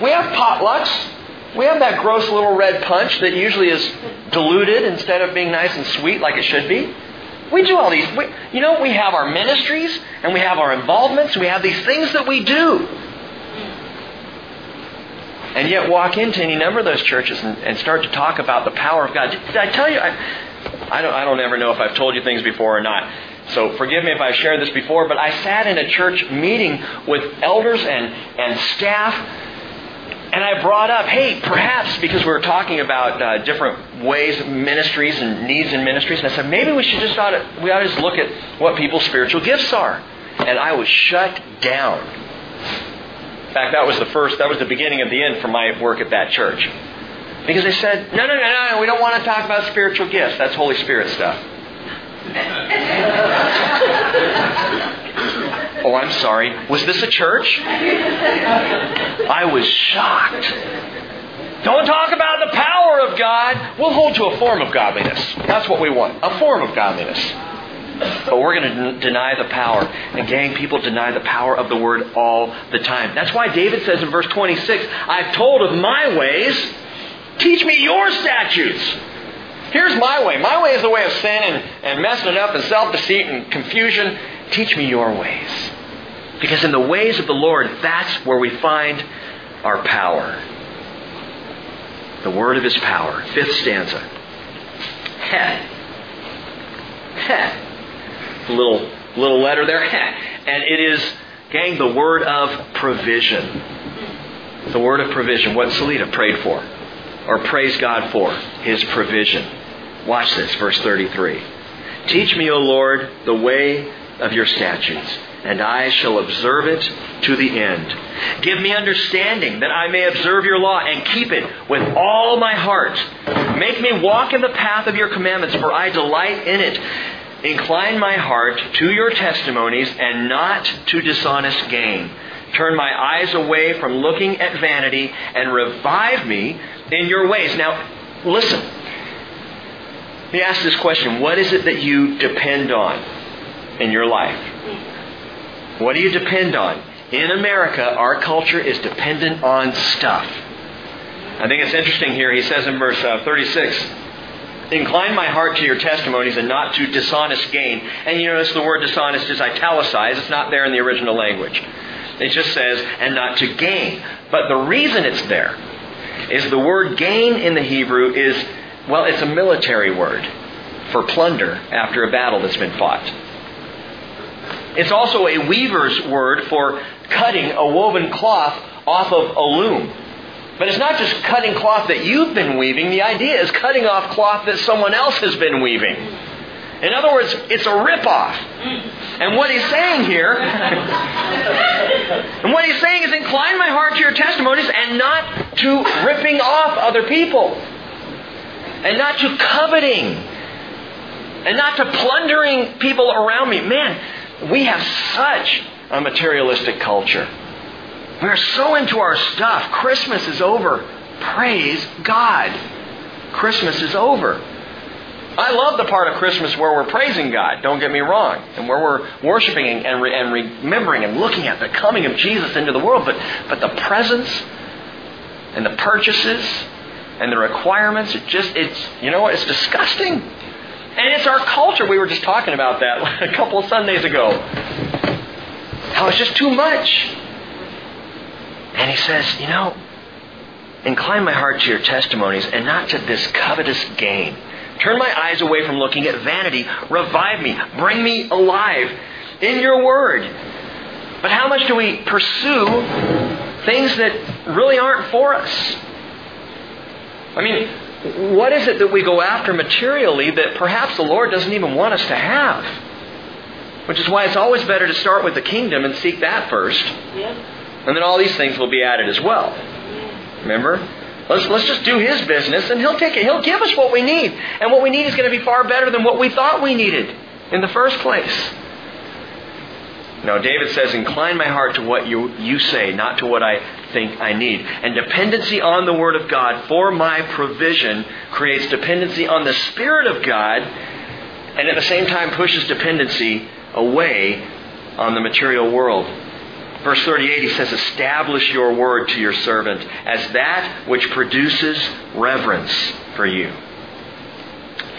We have potlucks. We have that gross little red punch that usually is diluted instead of being nice and sweet like it should be. We do all these. We, you know, we have our ministries and we have our involvements. We have these things that we do. And yet walk into any number of those churches and, and start to talk about the power of God. Did, I tell you? I, I, don't, I don't ever know if I've told you things before or not. So forgive me if I've shared this before, but I sat in a church meeting with elders and, and staff and I brought up, hey, perhaps because we were talking about uh, different ways, of ministries and needs in ministries, and I said maybe we should just ought to, we ought to just look at what people's spiritual gifts are. And I was shut down. In fact, that was the first, that was the beginning of the end for my work at that church. Because they said, no, no, no, no, we don't want to talk about spiritual gifts. That's Holy Spirit stuff. oh, I'm sorry. Was this a church? I was shocked. Don't talk about the power of God. We'll hold to a form of godliness. That's what we want a form of godliness. But we're going to deny the power. And gang, people deny the power of the word all the time. That's why David says in verse 26, I've told of my ways. Teach me your statutes. Here's my way. My way is the way of sin and, and messing it up and self deceit and confusion. Teach me your ways. Because in the ways of the Lord, that's where we find our power. The word of his power. Fifth stanza. Heh. Heh. Little, little letter there. Heh. And it is, gang, the word of provision. The word of provision. What Salita prayed for. Or praised God for. His provision. Watch this, verse 33. Teach me, O Lord, the way of your statutes, and I shall observe it to the end. Give me understanding that I may observe your law and keep it with all my heart. Make me walk in the path of your commandments, for I delight in it. Incline my heart to your testimonies and not to dishonest gain. Turn my eyes away from looking at vanity and revive me in your ways. Now, listen. Me ask this question What is it that you depend on in your life? What do you depend on? In America, our culture is dependent on stuff. I think it's interesting here. He says in verse uh, 36 Incline my heart to your testimonies and not to dishonest gain. And you notice the word dishonest is italicized. It's not there in the original language. It just says, and not to gain. But the reason it's there is the word gain in the Hebrew is, well, it's a military word for plunder after a battle that's been fought. It's also a weaver's word for cutting a woven cloth off of a loom. But it's not just cutting cloth that you've been weaving. The idea is cutting off cloth that someone else has been weaving. In other words, it's a ripoff. And what he's saying here, and what he's saying is incline my heart to your testimonies and not to ripping off other people. And not to coveting. And not to plundering people around me. Man, we have such a materialistic culture. We're so into our stuff. Christmas is over. Praise God. Christmas is over. I love the part of Christmas where we're praising God, don't get me wrong, and where we're worshiping and, re- and remembering and looking at the coming of Jesus into the world. But, but the presents and the purchases and the requirements, it just, it's, you know what, it's disgusting. And it's our culture. We were just talking about that a couple of Sundays ago. How it's just too much. And he says, you know, incline my heart to your testimonies and not to this covetous gain. Turn my eyes away from looking at vanity. Revive me. Bring me alive in your word. But how much do we pursue things that really aren't for us? I mean, what is it that we go after materially that perhaps the Lord doesn't even want us to have? Which is why it's always better to start with the kingdom and seek that first. And then all these things will be added as well. Remember? Let's, let's just do His business and He'll take it. He'll give us what we need. And what we need is going to be far better than what we thought we needed in the first place. Now, David says, Incline my heart to what you, you say, not to what I think I need. And dependency on the Word of God for my provision creates dependency on the Spirit of God and at the same time pushes dependency away on the material world. Verse 38, he says, Establish your word to your servant as that which produces reverence for you.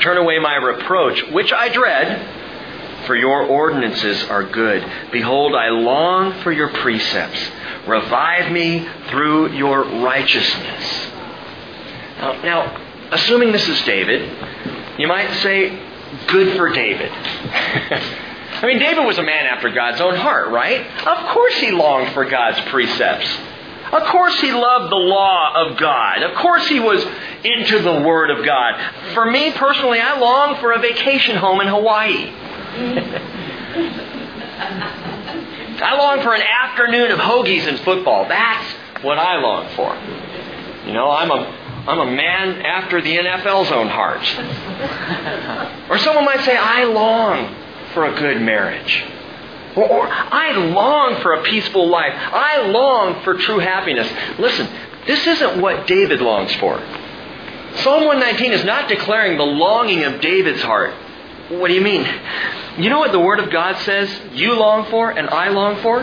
Turn away my reproach, which I dread, for your ordinances are good. Behold, I long for your precepts. Revive me through your righteousness. Now, now assuming this is David, you might say, good for David. I mean, David was a man after God's own heart, right? Of course he longed for God's precepts. Of course he loved the law of God. Of course he was into the Word of God. For me personally, I long for a vacation home in Hawaii. I long for an afternoon of hoagies and football. That's what I long for. You know, I'm a I'm a man after the NFL's own heart. or someone might say, I long for a good marriage. Or, or, I long for a peaceful life. I long for true happiness. Listen, this isn't what David longs for. Psalm 119 is not declaring the longing of David's heart. What do you mean? You know what the Word of God says you long for and I long for?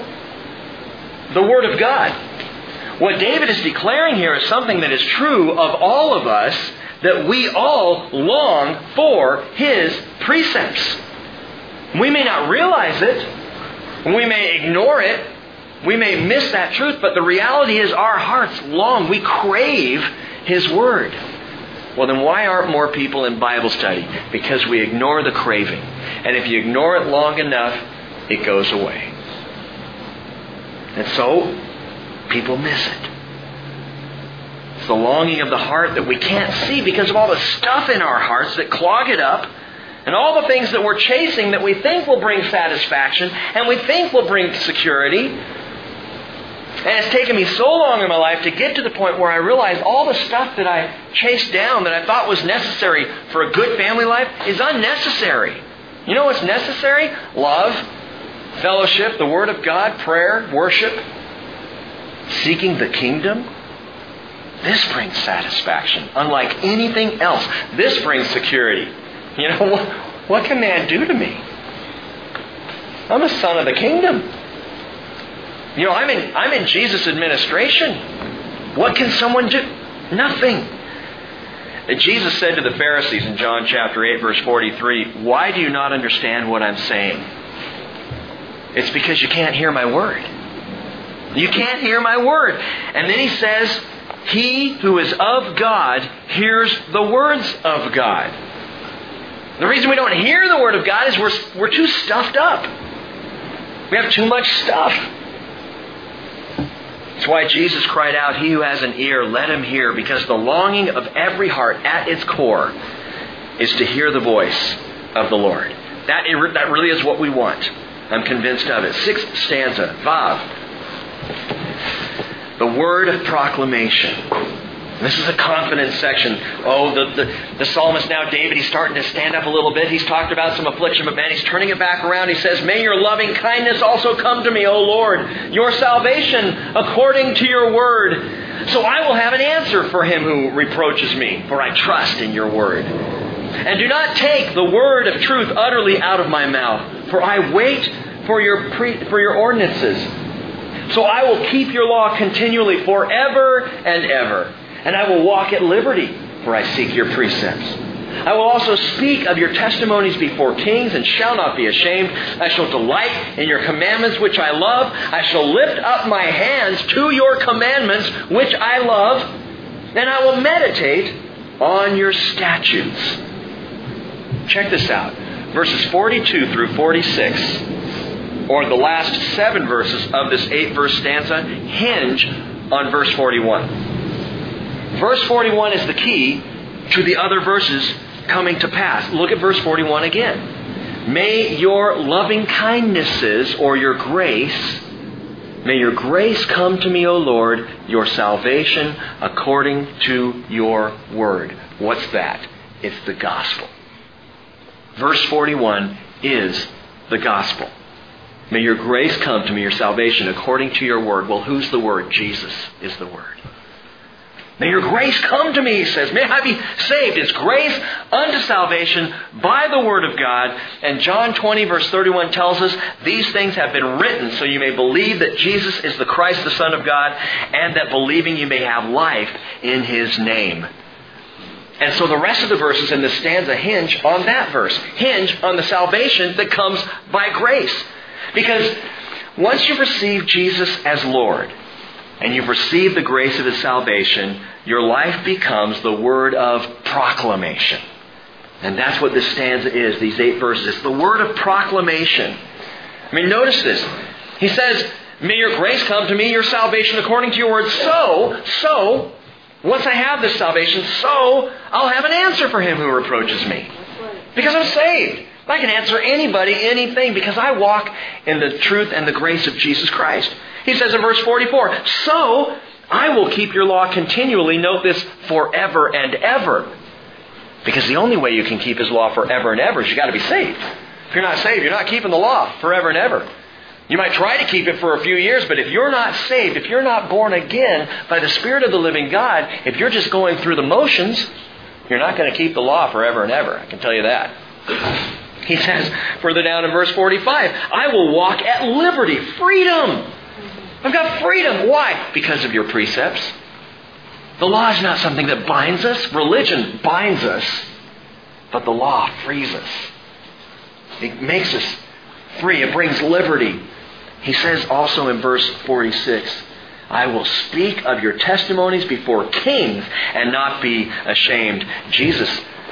The Word of God. What David is declaring here is something that is true of all of us that we all long for His precepts. We may not realize it. We may ignore it. We may miss that truth, but the reality is our hearts long. We crave His Word. Well, then why aren't more people in Bible study? Because we ignore the craving. And if you ignore it long enough, it goes away. And so, people miss it. It's the longing of the heart that we can't see because of all the stuff in our hearts that clog it up and all the things that we're chasing that we think will bring satisfaction and we think will bring security. And it's taken me so long in my life to get to the point where I realize all the stuff that I chased down that I thought was necessary for a good family life is unnecessary. You know what's necessary? Love, fellowship, the Word of God, prayer, worship, seeking the kingdom. This brings satisfaction, unlike anything else. This brings security. You know, what, what can man do to me? I'm a son of the kingdom. You know, I'm in, I'm in Jesus' administration. What can someone do? Nothing. Jesus said to the Pharisees in John chapter 8 verse 43, Why do you not understand what I'm saying? It's because you can't hear my word. You can't hear my word. And then he says, He who is of God hears the words of God. The reason we don't hear the word of God is we're, we're too stuffed up. We have too much stuff. That's why Jesus cried out, He who has an ear, let him hear, because the longing of every heart at its core is to hear the voice of the Lord. That, that really is what we want. I'm convinced of it. Sixth stanza, Vav. The word of proclamation. This is a confidence section. Oh, the, the, the, psalmist now, David, he's starting to stand up a little bit. He's talked about some affliction, but man, he's turning it back around. He says, May your loving kindness also come to me, O Lord, your salvation according to your word. So I will have an answer for him who reproaches me, for I trust in your word. And do not take the word of truth utterly out of my mouth, for I wait for your, pre, for your ordinances. So I will keep your law continually forever and ever and I will walk at liberty, for I seek your precepts. I will also speak of your testimonies before kings and shall not be ashamed. I shall delight in your commandments which I love. I shall lift up my hands to your commandments which I love. And I will meditate on your statutes. Check this out. Verses 42 through 46, or the last seven verses of this eight verse stanza, hinge on verse 41. Verse 41 is the key to the other verses coming to pass. Look at verse 41 again. May your loving kindnesses or your grace, may your grace come to me, O Lord, your salvation according to your word. What's that? It's the gospel. Verse 41 is the gospel. May your grace come to me, your salvation, according to your word. Well, who's the word? Jesus is the word. May your grace come to me, he says. May I be saved. It's grace unto salvation by the Word of God. And John 20, verse 31 tells us these things have been written so you may believe that Jesus is the Christ, the Son of God, and that believing you may have life in His name. And so the rest of the verses in this stanza hinge on that verse, hinge on the salvation that comes by grace. Because once you've received Jesus as Lord, and you've received the grace of His salvation, your life becomes the word of proclamation. And that's what this stanza is, these eight verses. It's the word of proclamation. I mean, notice this. He says, May your grace come to me, your salvation according to your word. So, so, once I have this salvation, so I'll have an answer for him who reproaches me. Because I'm saved. I can answer anybody anything because I walk in the truth and the grace of Jesus Christ. He says in verse 44, So I will keep your law continually. Note this, forever and ever. Because the only way you can keep his law forever and ever is you've got to be saved. If you're not saved, you're not keeping the law forever and ever. You might try to keep it for a few years, but if you're not saved, if you're not born again by the Spirit of the living God, if you're just going through the motions, you're not going to keep the law forever and ever. I can tell you that. He says further down in verse 45, I will walk at liberty, freedom. I've got freedom. Why? Because of your precepts. The law is not something that binds us. Religion binds us. But the law frees us. It makes us free. It brings liberty. He says also in verse 46, I will speak of your testimonies before kings and not be ashamed. Jesus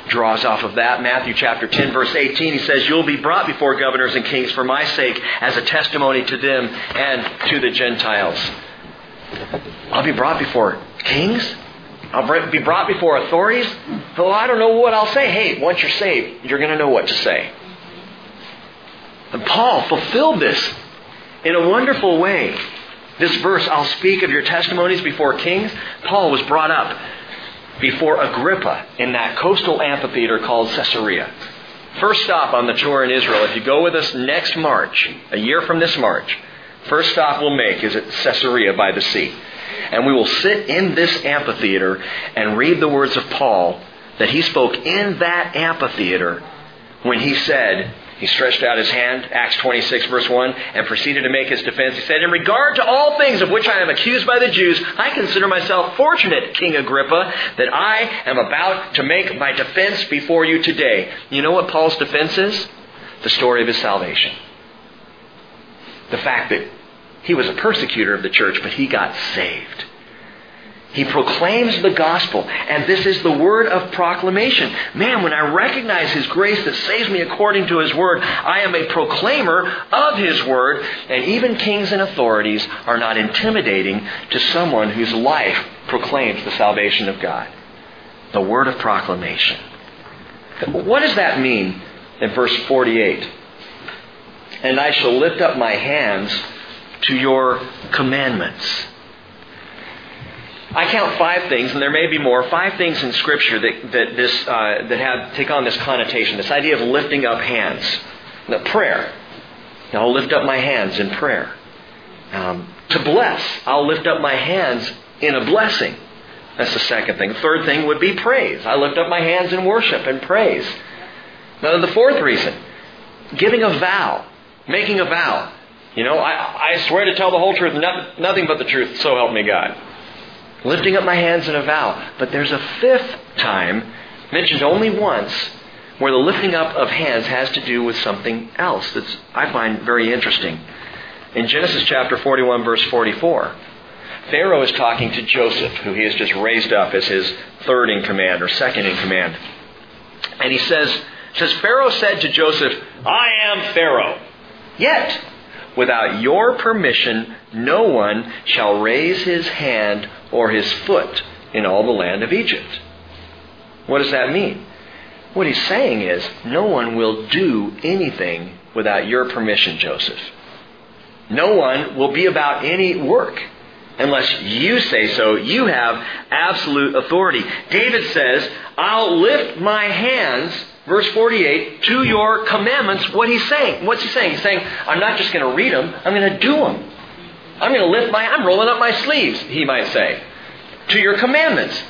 draws off of that. Matthew chapter 10 verse 18, he says, You'll be brought before governors and kings for my sake as a testimony to them and to the Gentiles. I'll be brought before kings? I'll be brought before authorities? Well, I don't know what I'll say. Hey, once you're saved, you're going to know what to say. And Paul fulfilled this in a wonderful way. This verse, I'll speak of your testimonies before kings. Paul was brought up before Agrippa in that coastal amphitheater called Caesarea. First stop on the tour in Israel, if you go with us next March, a year from this March, first stop we'll make is at Caesarea by the sea. And we will sit in this amphitheater and read the words of Paul that he spoke in that amphitheater when he said, He stretched out his hand, Acts 26, verse 1, and proceeded to make his defense. He said, In regard to all things of which I am accused by the Jews, I consider myself fortunate, King Agrippa, that I am about to make my defense before you today. You know what Paul's defense is? The story of his salvation. The fact that he was a persecutor of the church, but he got saved. He proclaims the gospel, and this is the word of proclamation. Man, when I recognize His grace that saves me according to His word, I am a proclaimer of His word, and even kings and authorities are not intimidating to someone whose life proclaims the salvation of God. The word of proclamation. What does that mean in verse 48? And I shall lift up my hands to your commandments. I count five things, and there may be more. Five things in Scripture that that this uh, that have take on this connotation, this idea of lifting up hands, the prayer. I'll lift up my hands in prayer. Um, to bless, I'll lift up my hands in a blessing. That's the second thing. The third thing would be praise. I lift up my hands in worship and praise. Now, the fourth reason, giving a vow, making a vow. You know, I, I swear to tell the whole truth, nothing but the truth, so help me God lifting up my hands in a vow. But there's a fifth time, mentioned only once, where the lifting up of hands has to do with something else that's I find very interesting. In Genesis chapter 41, verse 44, Pharaoh is talking to Joseph, who he has just raised up as his third in command or second in command. And he says, says Pharaoh said to Joseph, I am Pharaoh. Yet, without your permission, no one shall raise his hand or his foot in all the land of Egypt. What does that mean? What he's saying is, no one will do anything without your permission, Joseph. No one will be about any work unless you say so. You have absolute authority. David says, I'll lift my hands, verse 48, to your commandments. What he's saying. What's he saying? He's saying, I'm not just going to read them, I'm going to do them. I'm going to lift my, I'm rolling up my sleeves, he might say, to your commandments.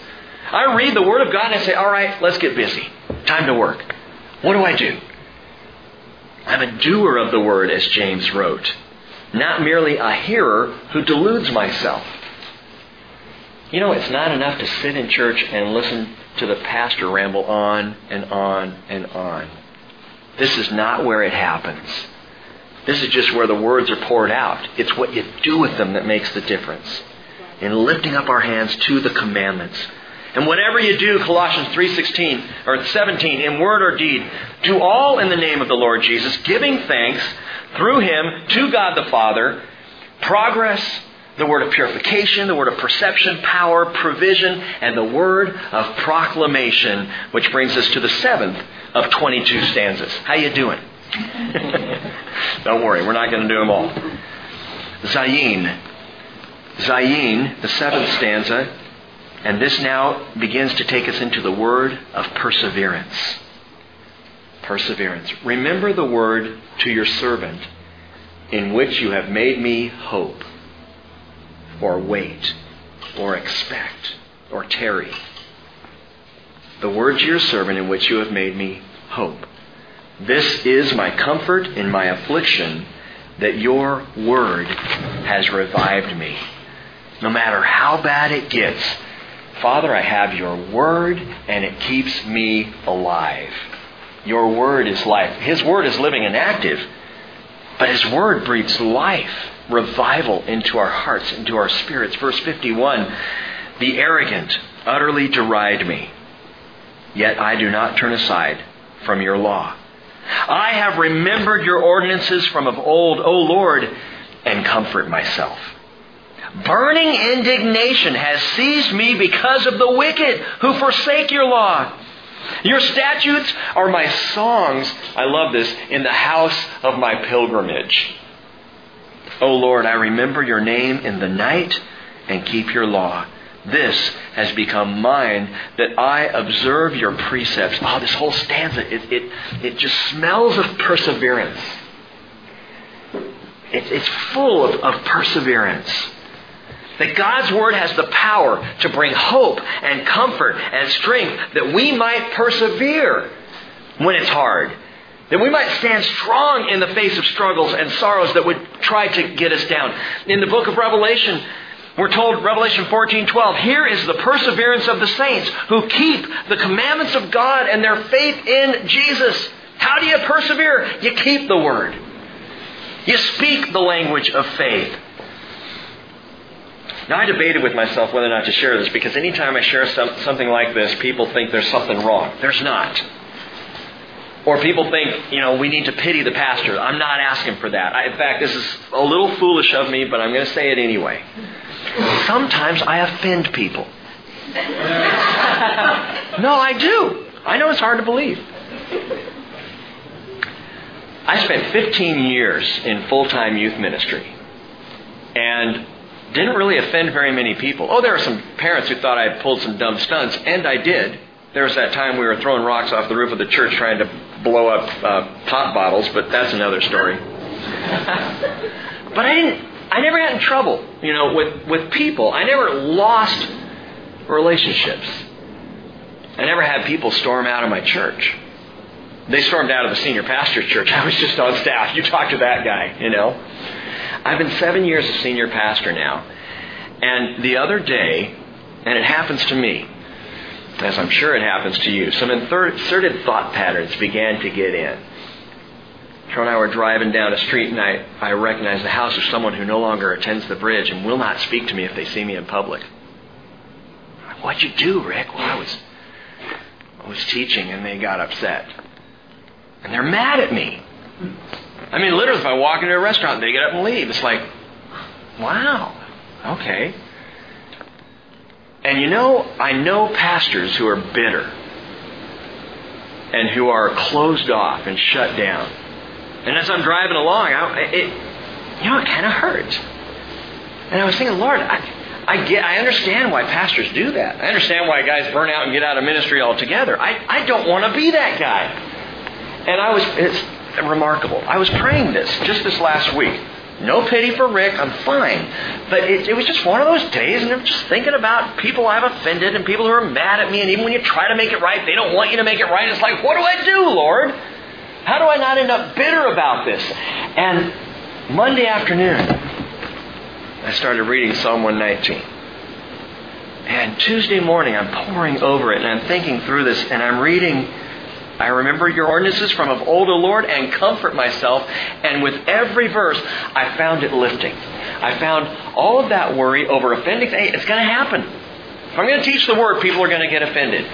I read the Word of God and I say, all right, let's get busy. Time to work. What do I do? I'm a doer of the Word, as James wrote, not merely a hearer who deludes myself. You know, it's not enough to sit in church and listen to the pastor ramble on and on and on. This is not where it happens. This is just where the words are poured out. It's what you do with them that makes the difference. In lifting up our hands to the commandments. And whatever you do, Colossians 3:16 or 17, in word or deed, do all in the name of the Lord Jesus, giving thanks through him to God the Father. Progress, the word of purification, the word of perception, power, provision, and the word of proclamation, which brings us to the seventh of 22 stanzas. How you doing? Don't worry, we're not going to do them all. Zayin. Zayin, the seventh stanza, and this now begins to take us into the word of perseverance. Perseverance. Remember the word to your servant in which you have made me hope, or wait, or expect, or tarry. The word to your servant in which you have made me hope. This is my comfort in my affliction that your word has revived me. No matter how bad it gets, Father, I have your word and it keeps me alive. Your word is life. His word is living and active, but His word breathes life, revival into our hearts, into our spirits. Verse 51 The arrogant utterly deride me, yet I do not turn aside from your law. I have remembered your ordinances from of old, O Lord, and comfort myself. Burning indignation has seized me because of the wicked who forsake your law. Your statutes are my songs, I love this, in the house of my pilgrimage. O Lord, I remember your name in the night and keep your law. This has become mine that I observe your precepts. Oh, this whole stanza, it, it, it just smells of perseverance. It, it's full of, of perseverance. That God's Word has the power to bring hope and comfort and strength that we might persevere when it's hard. That we might stand strong in the face of struggles and sorrows that would try to get us down. In the book of Revelation, we're told, Revelation 14 12, here is the perseverance of the saints who keep the commandments of God and their faith in Jesus. How do you persevere? You keep the word. You speak the language of faith. Now, I debated with myself whether or not to share this because anytime I share some, something like this, people think there's something wrong. There's not. Or people think, you know, we need to pity the pastor. I'm not asking for that. I, in fact, this is a little foolish of me, but I'm going to say it anyway. Sometimes I offend people. no, I do. I know it's hard to believe. I spent 15 years in full time youth ministry and didn't really offend very many people. Oh, there were some parents who thought I had pulled some dumb stunts, and I did. There was that time we were throwing rocks off the roof of the church trying to blow up uh, pop bottles, but that's another story. but I didn't. I never in trouble, you know, with with people. I never lost relationships. I never had people storm out of my church. They stormed out of the senior pastor's church. I was just on staff. You talk to that guy, you know. I've been seven years a senior pastor now. And the other day, and it happens to me, as I'm sure it happens to you, some inserted thought patterns began to get in. Joe and I were driving down a street, and I, I recognized the house of someone who no longer attends the bridge and will not speak to me if they see me in public. What'd you do, Rick? Well, I was, I was teaching, and they got upset. And they're mad at me. I mean, literally, if I walk into a restaurant, they get up and leave. It's like, wow, okay. And you know, I know pastors who are bitter and who are closed off and shut down. And as I'm driving along, I, it, you know, it kind of hurts. And I was thinking, Lord, I, I get, I understand why pastors do that. I understand why guys burn out and get out of ministry altogether. I, I don't want to be that guy. And I was, it's remarkable. I was praying this just this last week. No pity for Rick, I'm fine. But it, it was just one of those days, and I'm just thinking about people I've offended and people who are mad at me, and even when you try to make it right, they don't want you to make it right. It's like, what do I do, Lord? How do I not end up bitter about this? And Monday afternoon, I started reading Psalm 119. And Tuesday morning, I'm poring over it, and I'm thinking through this, and I'm reading I remember your ordinances from of old, O Lord, and comfort myself. And with every verse, I found it lifting. I found all of that worry over offending. Hey, it's going to happen. If I'm going to teach the word, people are going to get offended.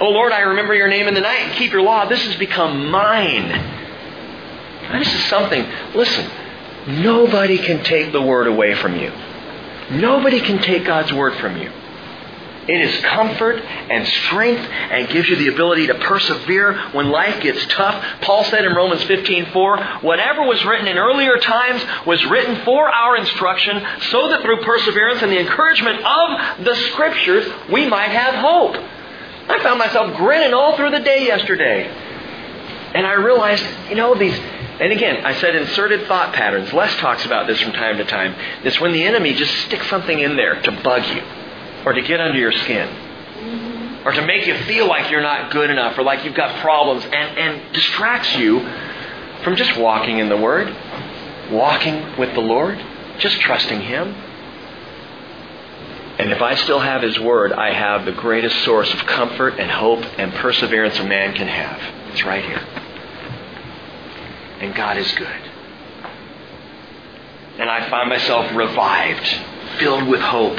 Oh Lord, I remember your name in the night and keep your law. This has become mine. this is something, listen, nobody can take the word away from you. Nobody can take God's word from you. It is comfort and strength and gives you the ability to persevere when life gets tough. Paul said in Romans 15:4, whatever was written in earlier times was written for our instruction, so that through perseverance and the encouragement of the scriptures we might have hope. I found myself grinning all through the day yesterday. And I realized, you know, these and again, I said inserted thought patterns. Les talks about this from time to time. It's when the enemy just sticks something in there to bug you or to get under your skin mm-hmm. or to make you feel like you're not good enough or like you've got problems and, and distracts you from just walking in the Word, walking with the Lord, just trusting Him. And if I still have His Word, I have the greatest source of comfort and hope and perseverance a man can have. It's right here. And God is good. And I find myself revived, filled with hope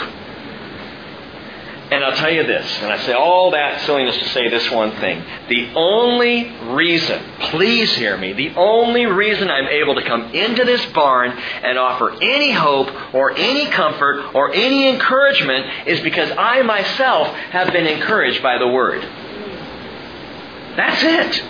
and I'll tell you this, and I say all that silliness to say this one thing. The only reason, please hear me, the only reason I'm able to come into this barn and offer any hope or any comfort or any encouragement is because I myself have been encouraged by the Word. That's it.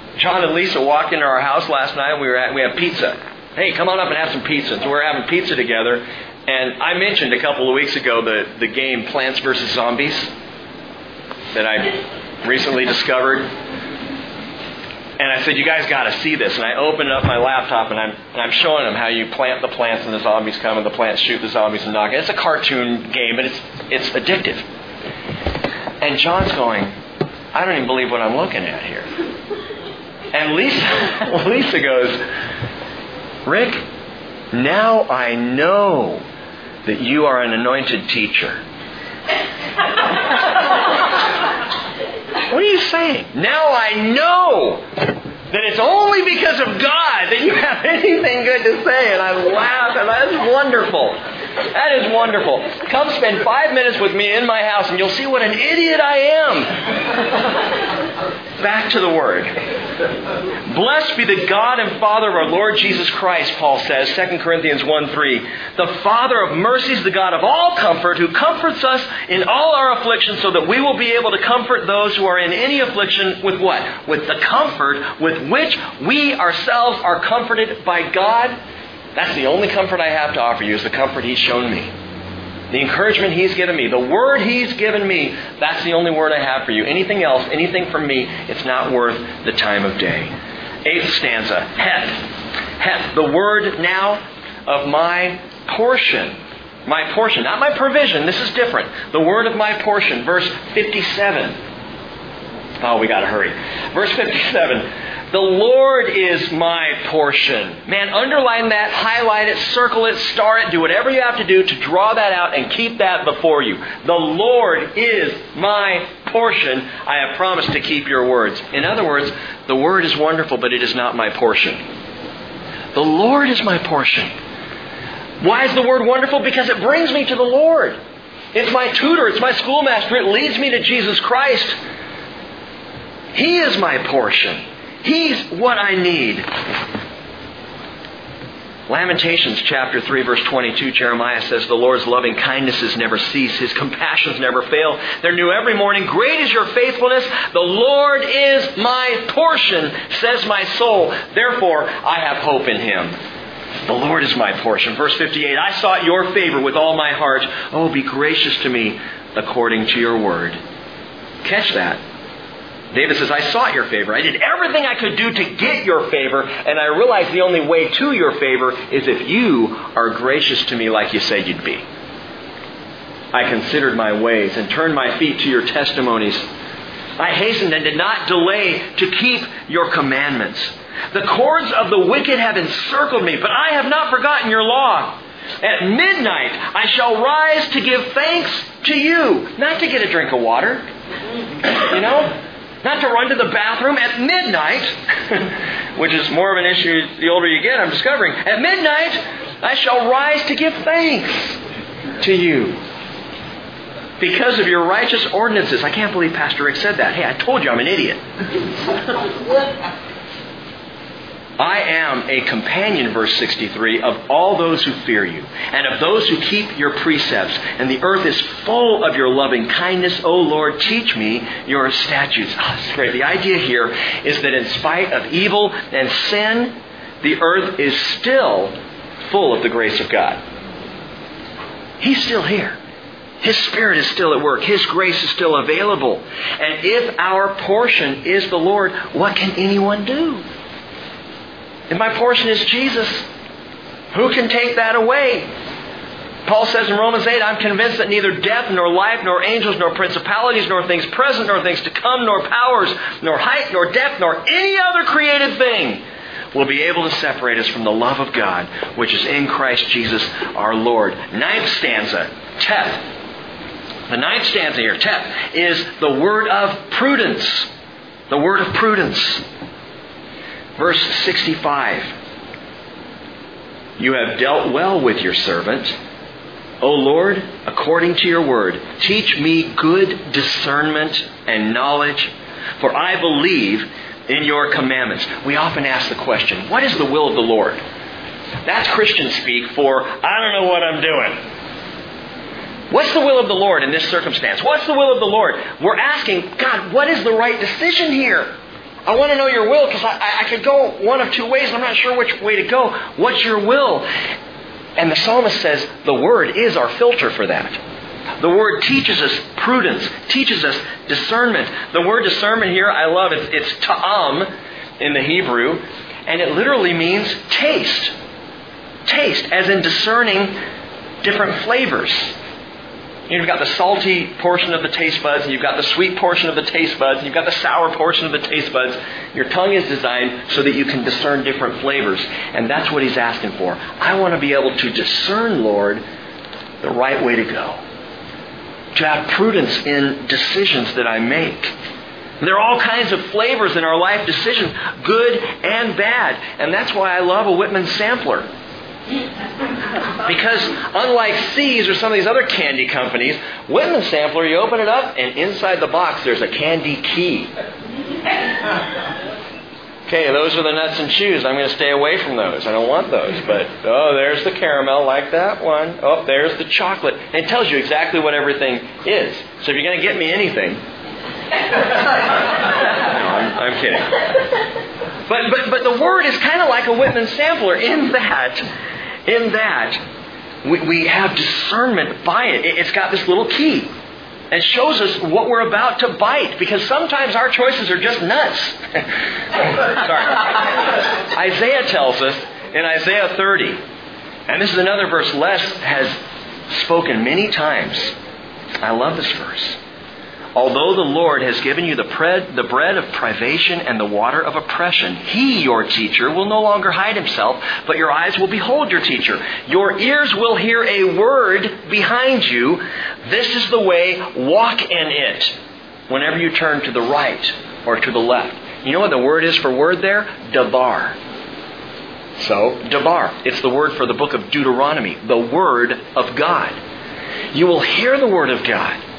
John and Lisa walked into our house last night. We were at, we had pizza. Hey, come on up and have some pizza. So we're having pizza together, and I mentioned a couple of weeks ago the, the game Plants vs. Zombies that I recently discovered. And I said, you guys got to see this. And I opened up my laptop and I'm, and I'm showing them how you plant the plants and the zombies come and the plants shoot the zombies and knock it. It's a cartoon game, but it's, it's addictive. And John's going, I don't even believe what I'm looking at here. And Lisa, Lisa goes, Rick, now I know that you are an anointed teacher. what are you saying? Now I know that it's only because of God that you have anything good to say. And I laugh, and that's wonderful. That is wonderful. Come spend five minutes with me in my house, and you'll see what an idiot I am. Back to the Word. Blessed be the God and Father of our Lord Jesus Christ, Paul says, 2 Corinthians 1 3. The Father of mercies, the God of all comfort, who comforts us in all our afflictions, so that we will be able to comfort those who are in any affliction with what? With the comfort with which we ourselves are comforted by God. That's the only comfort I have to offer you, is the comfort He's shown me. The encouragement He's given me, the word He's given me, that's the only word I have for you. Anything else, anything from me, it's not worth the time of day. Eighth stanza, het. Het, the word now of my portion. My portion, not my provision. This is different. The word of my portion, verse 57. Oh, we got to hurry. Verse 57. The Lord is my portion. Man, underline that, highlight it, circle it, star it, do whatever you have to do to draw that out and keep that before you. The Lord is my portion. I have promised to keep your words. In other words, the word is wonderful, but it is not my portion. The Lord is my portion. Why is the word wonderful? Because it brings me to the Lord. It's my tutor, it's my schoolmaster, it leads me to Jesus Christ. He is my portion. He's what I need. Lamentations chapter 3 verse 22, Jeremiah says, The Lord's loving kindnesses never cease. His compassions never fail. They're new every morning. Great is your faithfulness. The Lord is my portion, says my soul. Therefore, I have hope in Him. The Lord is my portion. Verse 58, I sought your favor with all my heart. Oh, be gracious to me according to your word. Catch that. David says, I sought your favor. I did everything I could do to get your favor, and I realized the only way to your favor is if you are gracious to me like you said you'd be. I considered my ways and turned my feet to your testimonies. I hastened and did not delay to keep your commandments. The cords of the wicked have encircled me, but I have not forgotten your law. At midnight I shall rise to give thanks to you, not to get a drink of water. You know? Not to run to the bathroom at midnight, which is more of an issue the older you get, I'm discovering. At midnight, I shall rise to give thanks to you. Because of your righteous ordinances. I can't believe Pastor Rick said that. Hey, I told you I'm an idiot. I am a companion, verse 63, of all those who fear you, and of those who keep your precepts. And the earth is full of your loving kindness. O Lord, teach me your statutes. Oh, great. The idea here is that in spite of evil and sin, the earth is still full of the grace of God. He's still here. His Spirit is still at work. His grace is still available. And if our portion is the Lord, what can anyone do? And my portion is Jesus. Who can take that away? Paul says in Romans 8, I'm convinced that neither death, nor life, nor angels, nor principalities, nor things present, nor things to come, nor powers, nor height, nor depth, nor any other created thing will be able to separate us from the love of God, which is in Christ Jesus our Lord. Ninth stanza, Teth. The ninth stanza here, Teth, is the word of prudence. The word of prudence. Verse 65 You have dealt well with your servant. O Lord, according to your word, teach me good discernment and knowledge, for I believe in your commandments. We often ask the question, What is the will of the Lord? That's Christian speak for, I don't know what I'm doing. What's the will of the Lord in this circumstance? What's the will of the Lord? We're asking, God, what is the right decision here? I want to know your will because I, I could go one of two ways and I'm not sure which way to go. What's your will? And the psalmist says the word is our filter for that. The word teaches us prudence, teaches us discernment. The word discernment here, I love it. It's ta'am in the Hebrew, and it literally means taste. Taste, as in discerning different flavors. You've got the salty portion of the taste buds, and you've got the sweet portion of the taste buds, and you've got the sour portion of the taste buds. Your tongue is designed so that you can discern different flavors. And that's what he's asking for. I want to be able to discern, Lord, the right way to go. To have prudence in decisions that I make. There are all kinds of flavors in our life decisions, good and bad. And that's why I love a Whitman sampler. Because unlike See's or some of these other candy companies, Whitman Sampler, you open it up and inside the box there's a candy key. Okay, those are the nuts and chews. I'm going to stay away from those. I don't want those. But, oh, there's the caramel, like that one. Oh, there's the chocolate. And it tells you exactly what everything is. So if you're going to get me anything, no, I'm, I'm kidding. But, but, but the word is kind of like a Whitman sampler in that in that, we, we have discernment by it. It's got this little key. And shows us what we're about to bite because sometimes our choices are just nuts. Sorry. Isaiah tells us in Isaiah 30, and this is another verse Les has spoken many times. I love this verse. Although the Lord has given you the bread, the bread of privation and the water of oppression, He, your teacher, will no longer hide Himself, but your eyes will behold your teacher. Your ears will hear a word behind you. This is the way, walk in it. Whenever you turn to the right or to the left. You know what the word is for word there? Dabar. So, Dabar. It's the word for the book of Deuteronomy, the Word of God. You will hear the Word of God.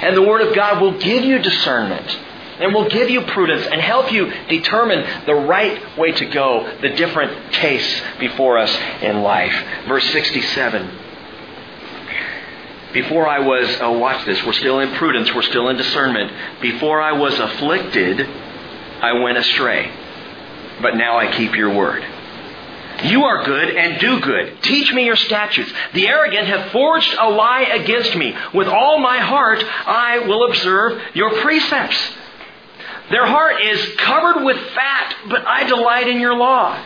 And the Word of God will give you discernment and will give you prudence and help you determine the right way to go, the different tastes before us in life. Verse 67. Before I was, oh, watch this, we're still in prudence, we're still in discernment. Before I was afflicted, I went astray. But now I keep your word. You are good and do good. Teach me your statutes. The arrogant have forged a lie against me. With all my heart, I will observe your precepts. Their heart is covered with fat, but I delight in your law.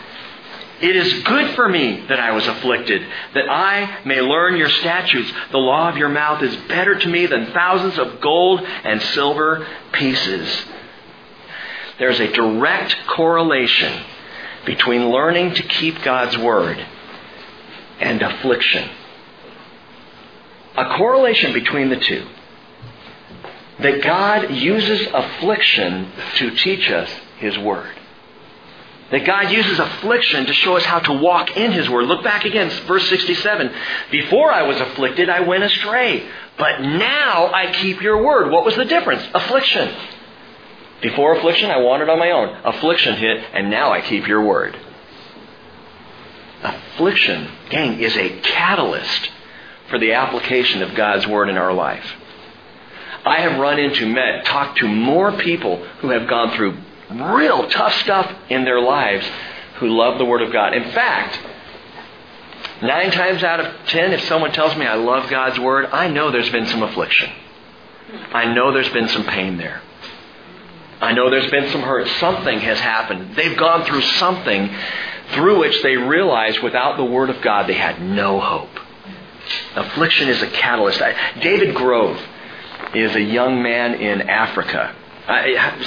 It is good for me that I was afflicted, that I may learn your statutes. The law of your mouth is better to me than thousands of gold and silver pieces. There's a direct correlation between learning to keep God's Word and affliction. A correlation between the two. That God uses affliction to teach us His Word. That God uses affliction to show us how to walk in His Word. Look back again, verse 67. Before I was afflicted, I went astray. But now I keep your Word. What was the difference? Affliction. Before affliction, I wandered on my own. Affliction hit, and now I keep your word. Affliction, gang, is a catalyst for the application of God's word in our life. I have run into, met, talked to more people who have gone through real tough stuff in their lives who love the Word of God. In fact, nine times out of ten, if someone tells me I love God's Word, I know there's been some affliction. I know there's been some pain there. I know there's been some hurt. Something has happened. They've gone through something through which they realized without the Word of God they had no hope. Affliction is a catalyst. David Grove is a young man in Africa.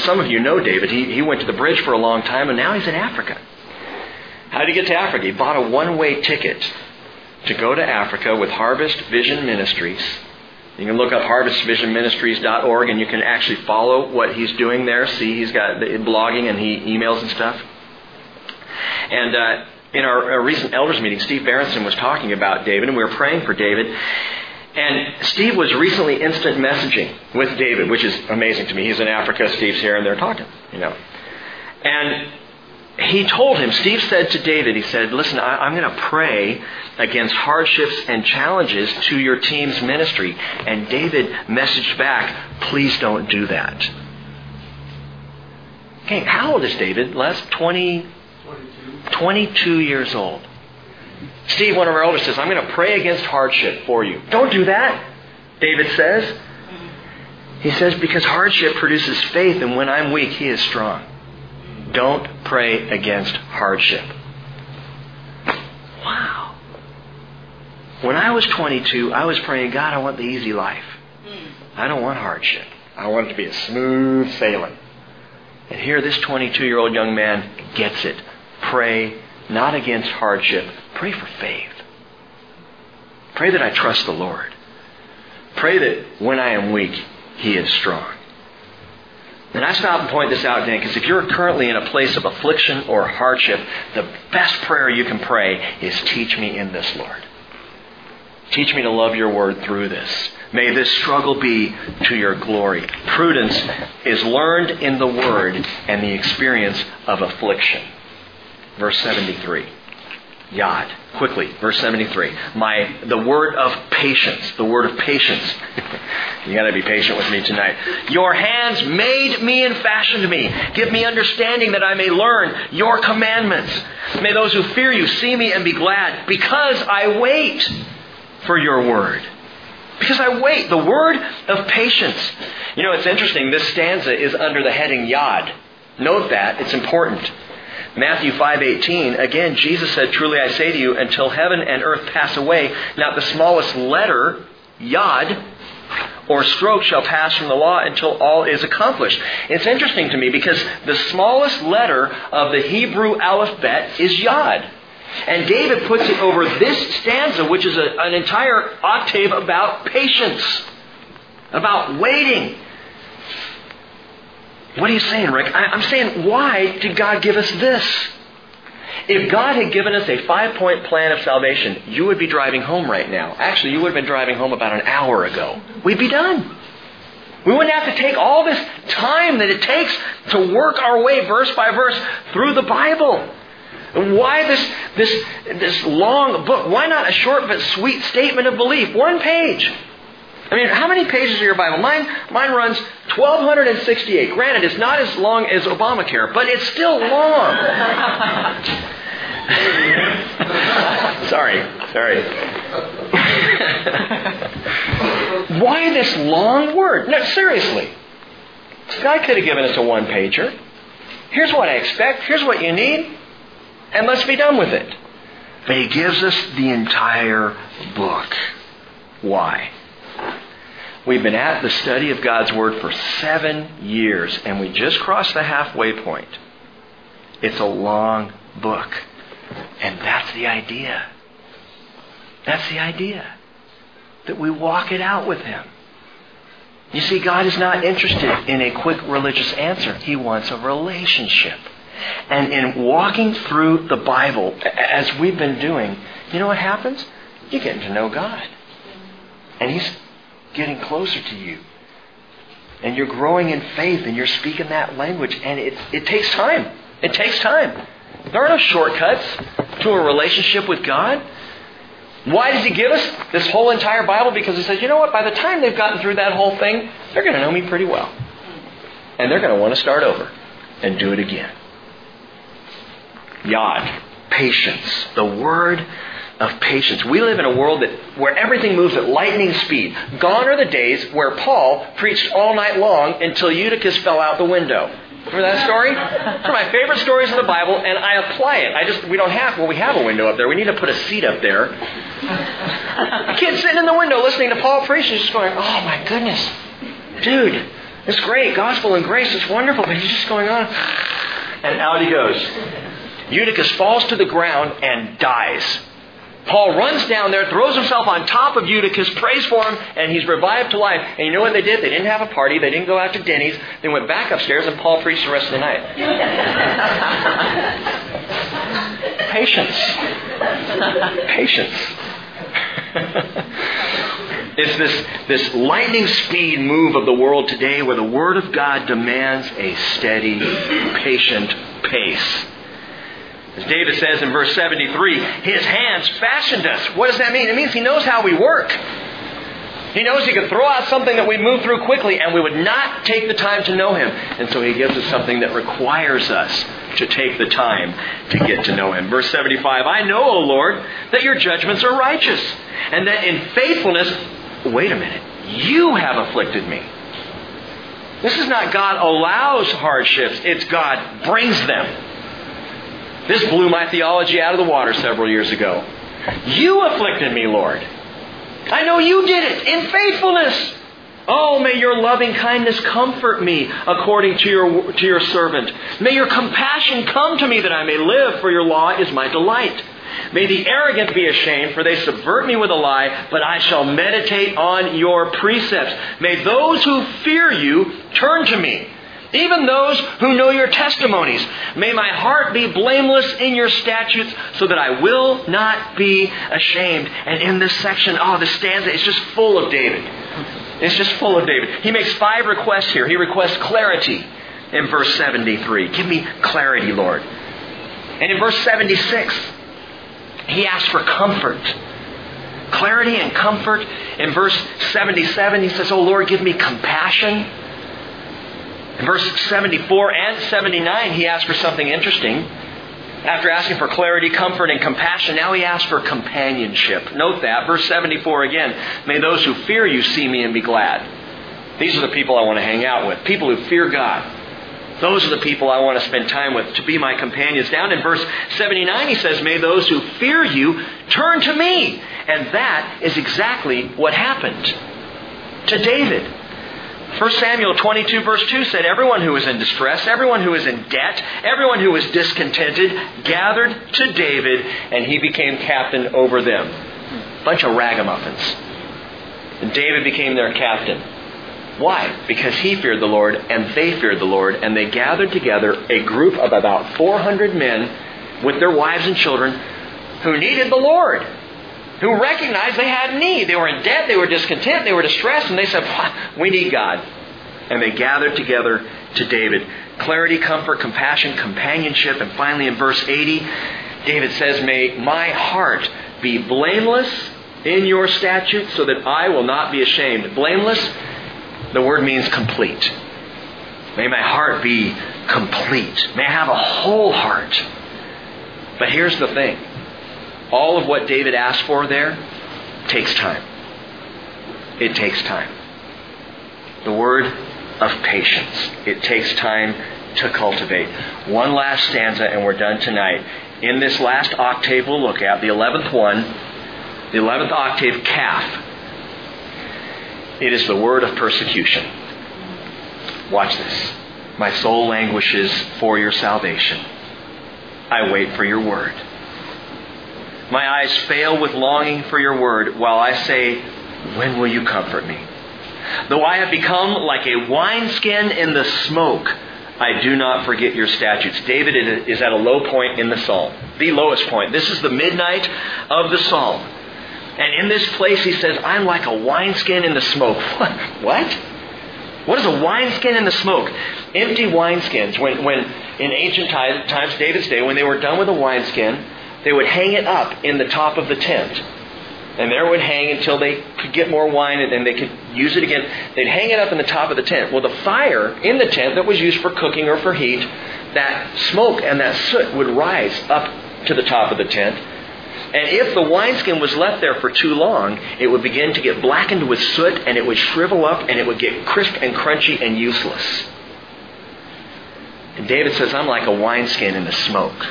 some of you know David. He, he went to the bridge for a long time and now he's in Africa. How did he get to Africa? He bought a one way ticket to go to Africa with Harvest Vision Ministries you can look up harvestvisionministries.org and you can actually follow what he's doing there. See, he's got blogging and he emails and stuff. And uh, in our, our, recent elders meeting, Steve Berenson was talking about David, and we were praying for David. And Steve was recently instant messaging with David, which is amazing to me. He's in Africa, Steve's here, and they're talking, you know. And he told him, Steve said to David, he said, Listen, I, am going to pray against hardships and challenges to your team's ministry. And David messaged back, Please don't do that. Okay, how old is David? Les? 20, 22. 22 years old. Steve, one of our elders, says, I'm going to pray against hardship for you. Don't do that, David says. He says, because hardship produces faith, and when I'm weak, he is strong. Don't pray against hardship. Wow. When I was 22, I was praying, God, I want the easy life. Hmm. I don't want hardship. I want it to be a smooth sailing. And here, this 22 year old young man gets it. Pray not against hardship, pray for faith. Pray that I trust the Lord. Pray that when I am weak, He is strong. And I stop and point this out, Dan, because if you're currently in a place of affliction or hardship, the best prayer you can pray is teach me in this, Lord. Teach me to love your word through this. May this struggle be to your glory. Prudence is learned in the word and the experience of affliction. Verse 73. Yod. Quickly, verse 73. My, the word of patience. The word of patience. you gotta be patient with me tonight. Your hands made me and fashioned me. Give me understanding that I may learn your commandments. May those who fear you see me and be glad because I wait for your word. Because I wait. The word of patience. You know, it's interesting. This stanza is under the heading Yod. Note that. It's important. Matthew 5:18 again Jesus said truly I say to you until heaven and earth pass away not the smallest letter yod or stroke shall pass from the law until all is accomplished. It's interesting to me because the smallest letter of the Hebrew alphabet is yod. And David puts it over this stanza, which is a, an entire octave about patience, about waiting. What are you saying, Rick? I'm saying, why did God give us this? If God had given us a five point plan of salvation, you would be driving home right now. Actually, you would have been driving home about an hour ago. We'd be done. We wouldn't have to take all this time that it takes to work our way verse by verse through the Bible. Why this, this, this long book? Why not a short but sweet statement of belief? One page. I mean, how many pages are your Bible? Mine, mine runs 1,268. Granted, it's not as long as Obamacare, but it's still long. sorry, sorry. Why this long word? No, seriously. God could have given us a one pager. Here's what I expect. Here's what you need and let's be done with it. But he gives us the entire book. Why? We've been at the study of God's Word for seven years, and we just crossed the halfway point. It's a long book. And that's the idea. That's the idea. That we walk it out with Him. You see, God is not interested in a quick religious answer. He wants a relationship. And in walking through the Bible, as we've been doing, you know what happens? You're getting to know God. And He's getting closer to you. And you're growing in faith and you're speaking that language. And it, it takes time. It takes time. There are no shortcuts to a relationship with God. Why does He give us this whole entire Bible? Because He says, you know what? By the time they've gotten through that whole thing, they're going to know me pretty well. And they're going to want to start over and do it again. Yod, patience, the word of patience. We live in a world that where everything moves at lightning speed. Gone are the days where Paul preached all night long until Eutychus fell out the window. Remember that story? It's one of my favorite stories in the Bible, and I apply it. I just we don't have well, we have a window up there. We need to put a seat up there. A kid sitting in the window listening to Paul preach is just going, Oh my goodness. Dude, it's great, gospel and grace, it's wonderful, but he's just going on. And out he goes. Eutychus falls to the ground and dies. Paul runs down there, throws himself on top of Eutychus, prays for him, and he's revived to life. And you know what they did? They didn't have a party. They didn't go out to Denny's. They went back upstairs, and Paul preached the rest of the night. Patience. Patience. it's this, this lightning speed move of the world today where the Word of God demands a steady, patient pace. As David says in verse 73, his hands fashioned us. What does that mean? It means he knows how we work. He knows he could throw out something that we move through quickly and we would not take the time to know him. And so he gives us something that requires us to take the time to get to know him. Verse 75, I know, O Lord, that your judgments are righteous and that in faithfulness, wait a minute, you have afflicted me. This is not God allows hardships, it's God brings them. This blew my theology out of the water several years ago. You afflicted me, Lord. I know you did it in faithfulness. Oh, may your loving kindness comfort me according to your, to your servant. May your compassion come to me that I may live, for your law is my delight. May the arrogant be ashamed, for they subvert me with a lie, but I shall meditate on your precepts. May those who fear you turn to me, even those who know your testimonies. May my heart be blameless in your statutes, so that I will not be ashamed. And in this section, oh, the stanza is just full of David. It's just full of David. He makes five requests here. He requests clarity in verse 73. Give me clarity, Lord. And in verse 76, he asks for comfort. Clarity and comfort. In verse 77, he says, Oh Lord, give me compassion. In verse 74 and 79, he asks for something interesting. After asking for clarity, comfort, and compassion, now he asks for companionship. Note that. Verse 74 again. May those who fear you see me and be glad. These are the people I want to hang out with. People who fear God. Those are the people I want to spend time with to be my companions. Down in verse 79, he says, May those who fear you turn to me. And that is exactly what happened to David. 1 Samuel 22, verse 2 said, Everyone who was in distress, everyone who was in debt, everyone who was discontented gathered to David, and he became captain over them. Bunch of ragamuffins. And David became their captain. Why? Because he feared the Lord and they feared the Lord, and they gathered together a group of about 400 men with their wives and children who needed the Lord, who recognized they had need. They were in debt, they were discontent, they were distressed, and they said, We need God. And they gathered together to David. Clarity, comfort, compassion, companionship, and finally in verse 80, David says, May my heart be blameless in your statutes so that I will not be ashamed. Blameless the word means complete. May my heart be complete. May I have a whole heart. But here's the thing all of what David asked for there takes time. It takes time. The word of patience. It takes time to cultivate. One last stanza, and we're done tonight. In this last octave we'll look at, the 11th one, the 11th octave, Kaph, It is the word of persecution. Watch this. My soul languishes for your salvation. I wait for your word. My eyes fail with longing for your word while I say, When will you comfort me? Though I have become like a wineskin in the smoke, I do not forget your statutes. David is at a low point in the psalm, the lowest point. This is the midnight of the psalm. And in this place, he says, I'm like a wineskin in the smoke. what? What is a wineskin in the smoke? Empty wineskins. When, when in ancient times, David's day, when they were done with a wineskin, they would hang it up in the top of the tent. And there it would hang until they could get more wine and then they could use it again. They'd hang it up in the top of the tent. Well, the fire in the tent that was used for cooking or for heat, that smoke and that soot would rise up to the top of the tent and if the wineskin was left there for too long, it would begin to get blackened with soot and it would shrivel up and it would get crisp and crunchy and useless. And David says, I'm like a wineskin in the smoke.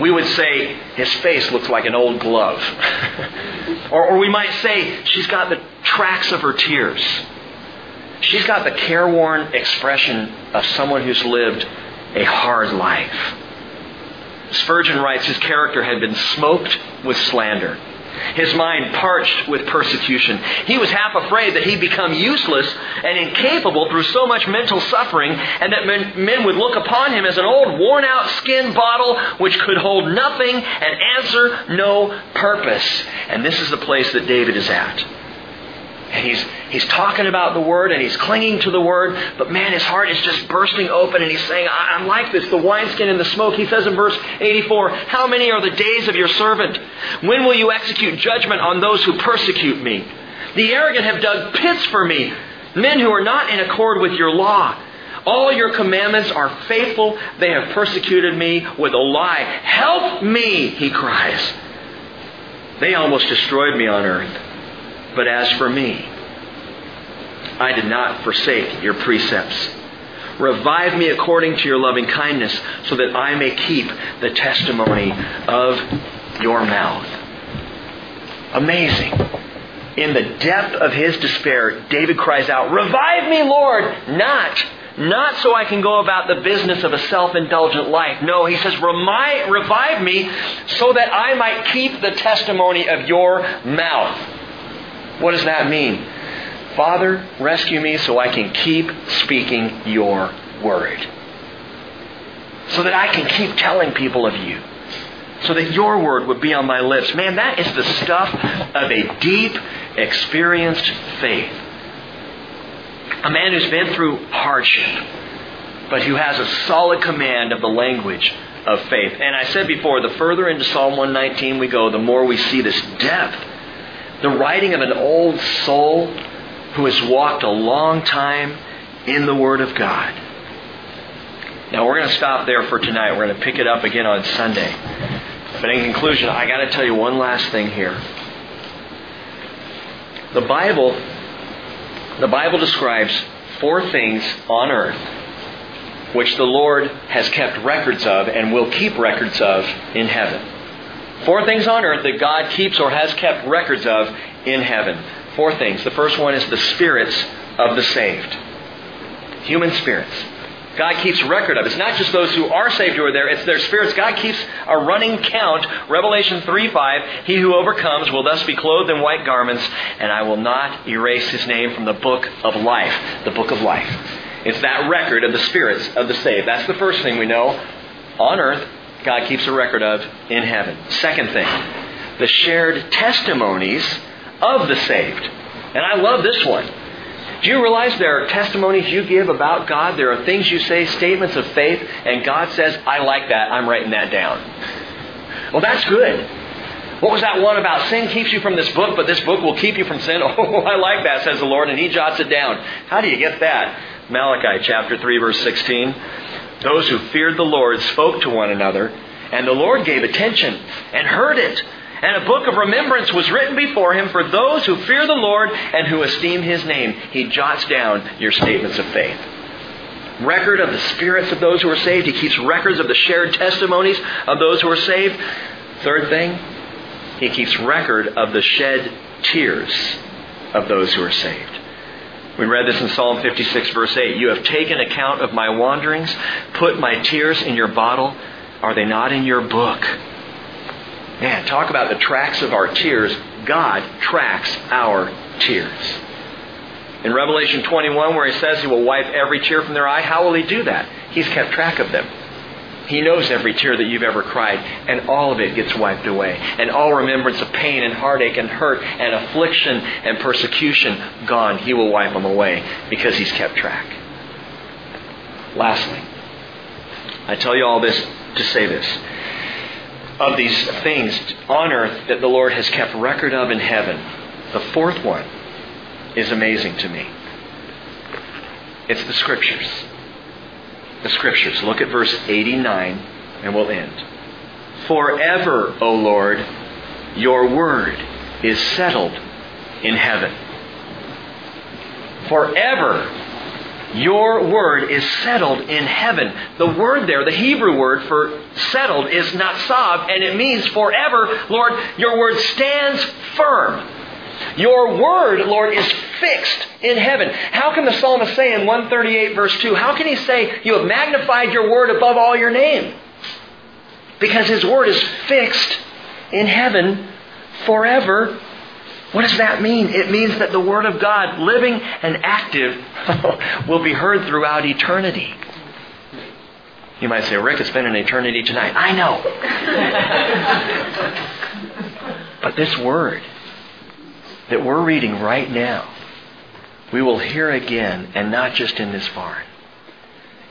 We would say his face looks like an old glove. or, or we might say she's got the tracks of her tears. She's got the careworn expression of someone who's lived a hard life. Spurgeon writes his character had been smoked with slander. His mind parched with persecution. He was half afraid that he'd become useless and incapable through so much mental suffering, and that men, men, would look upon him as an old, worn out skin bottle which could hold nothing and answer no purpose. And this is the place that David is at. And he's, he's talking about the Word and he's clinging to the Word, but man, his heart is just bursting open and he's saying, I'm like this, the wineskin and the smoke. He says in verse 84, How many are the days of your servant? When will you execute judgment on those who persecute me? The arrogant have dug pits for me, men who are not in accord with your law. All your commandments are faithful. They have persecuted me with a lie. Help me, he cries. They almost destroyed me on earth. But as for me, I did not forsake your precepts. Revive me according to your loving kindness, so that I may keep the testimony of your mouth. Amazing. In the depth of his despair, David cries out, Revive me, Lord! Not, not so I can go about the business of a self-indulgent life. No, he says, Revive me so that I might keep the testimony of your mouth. What does that mean? Father, rescue me so I can keep speaking your word. So that I can keep telling people of you so that your word would be on my lips. Man, that is the stuff of a deep, experienced faith. A man who's been through hardship, but who has a solid command of the language of faith. And I said before, the further into Psalm 119 we go, the more we see this depth. The writing of an old soul who has walked a long time in the Word of God. Now, we're going to stop there for tonight. We're going to pick it up again on Sunday. But in conclusion, I got to tell you one last thing here. The Bible, the Bible describes four things on earth which the Lord has kept records of and will keep records of in heaven. Four things on earth that God keeps or has kept records of in heaven. Four things. The first one is the spirits of the saved. Human spirits. God keeps record of. It's not just those who are saved who are there, it's their spirits. God keeps a running count. Revelation 3 5, He who overcomes will thus be clothed in white garments, and I will not erase his name from the book of life. The book of life. It's that record of the spirits of the saved. That's the first thing we know. On earth, God keeps a record of in heaven. Second thing, the shared testimonies of the saved. And I love this one. Do you realize there are testimonies you give about God? There are things you say, statements of faith, and God says, I like that. I'm writing that down. Well, that's good. What was that one about sin keeps you from this book, but this book will keep you from sin? Oh, I like that, says the Lord, and He jots it down. How do you get that? Malachi chapter 3, verse 16. Those who feared the Lord spoke to one another, and the Lord gave attention and heard it. And a book of remembrance was written before him for those who fear the Lord and who esteem his name. He jots down your statements of faith. Record of the spirits of those who are saved. He keeps records of the shared testimonies of those who are saved. Third thing, he keeps record of the shed tears of those who are saved. We read this in Psalm 56, verse 8. You have taken account of my wanderings, put my tears in your bottle. Are they not in your book? Man, talk about the tracks of our tears. God tracks our tears. In Revelation 21, where he says he will wipe every tear from their eye, how will he do that? He's kept track of them. He knows every tear that you've ever cried, and all of it gets wiped away. And all remembrance of pain and heartache and hurt and affliction and persecution gone. He will wipe them away because He's kept track. Lastly, I tell you all this to say this of these things on earth that the Lord has kept record of in heaven. The fourth one is amazing to me. It's the Scriptures. The Scriptures. Look at verse 89 and we'll end. Forever, O Lord, your word is settled in heaven. Forever, your word is settled in heaven. The word there, the Hebrew word for settled, is natsab, and it means forever. Lord, your word stands firm. Your word, Lord, is fixed in heaven. How can the psalmist say in 138 verse 2, how can he say, You have magnified your word above all your name? Because his word is fixed in heaven forever what does that mean? It means that the Word of God, living and active, will be heard throughout eternity. You might say, Rick, it's been an eternity tonight. I know. but this Word that we're reading right now, we will hear again, and not just in this barn.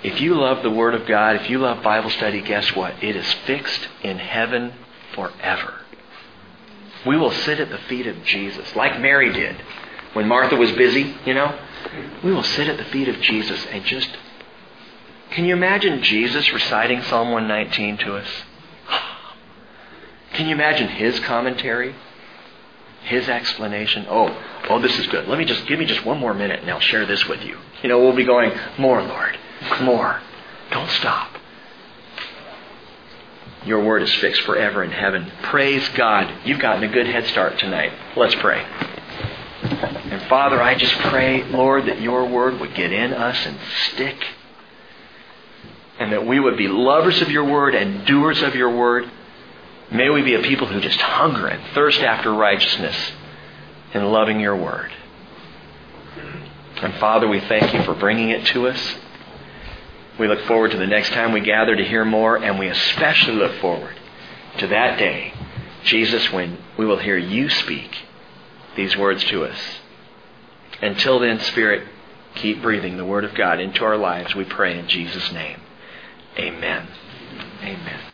If you love the Word of God, if you love Bible study, guess what? It is fixed in heaven forever. We will sit at the feet of Jesus, like Mary did when Martha was busy, you know. We will sit at the feet of Jesus and just. Can you imagine Jesus reciting Psalm 119 to us? Can you imagine his commentary? His explanation? Oh, oh, this is good. Let me just give me just one more minute and I'll share this with you. You know, we'll be going, more, Lord, more. Don't stop. Your word is fixed forever in heaven. Praise God. You've gotten a good head start tonight. Let's pray. And Father, I just pray, Lord, that your word would get in us and stick. And that we would be lovers of your word and doers of your word. May we be a people who just hunger and thirst after righteousness and loving your word. And Father, we thank you for bringing it to us. We look forward to the next time we gather to hear more, and we especially look forward to that day, Jesus, when we will hear you speak these words to us. Until then, Spirit, keep breathing the Word of God into our lives, we pray in Jesus' name. Amen. Amen.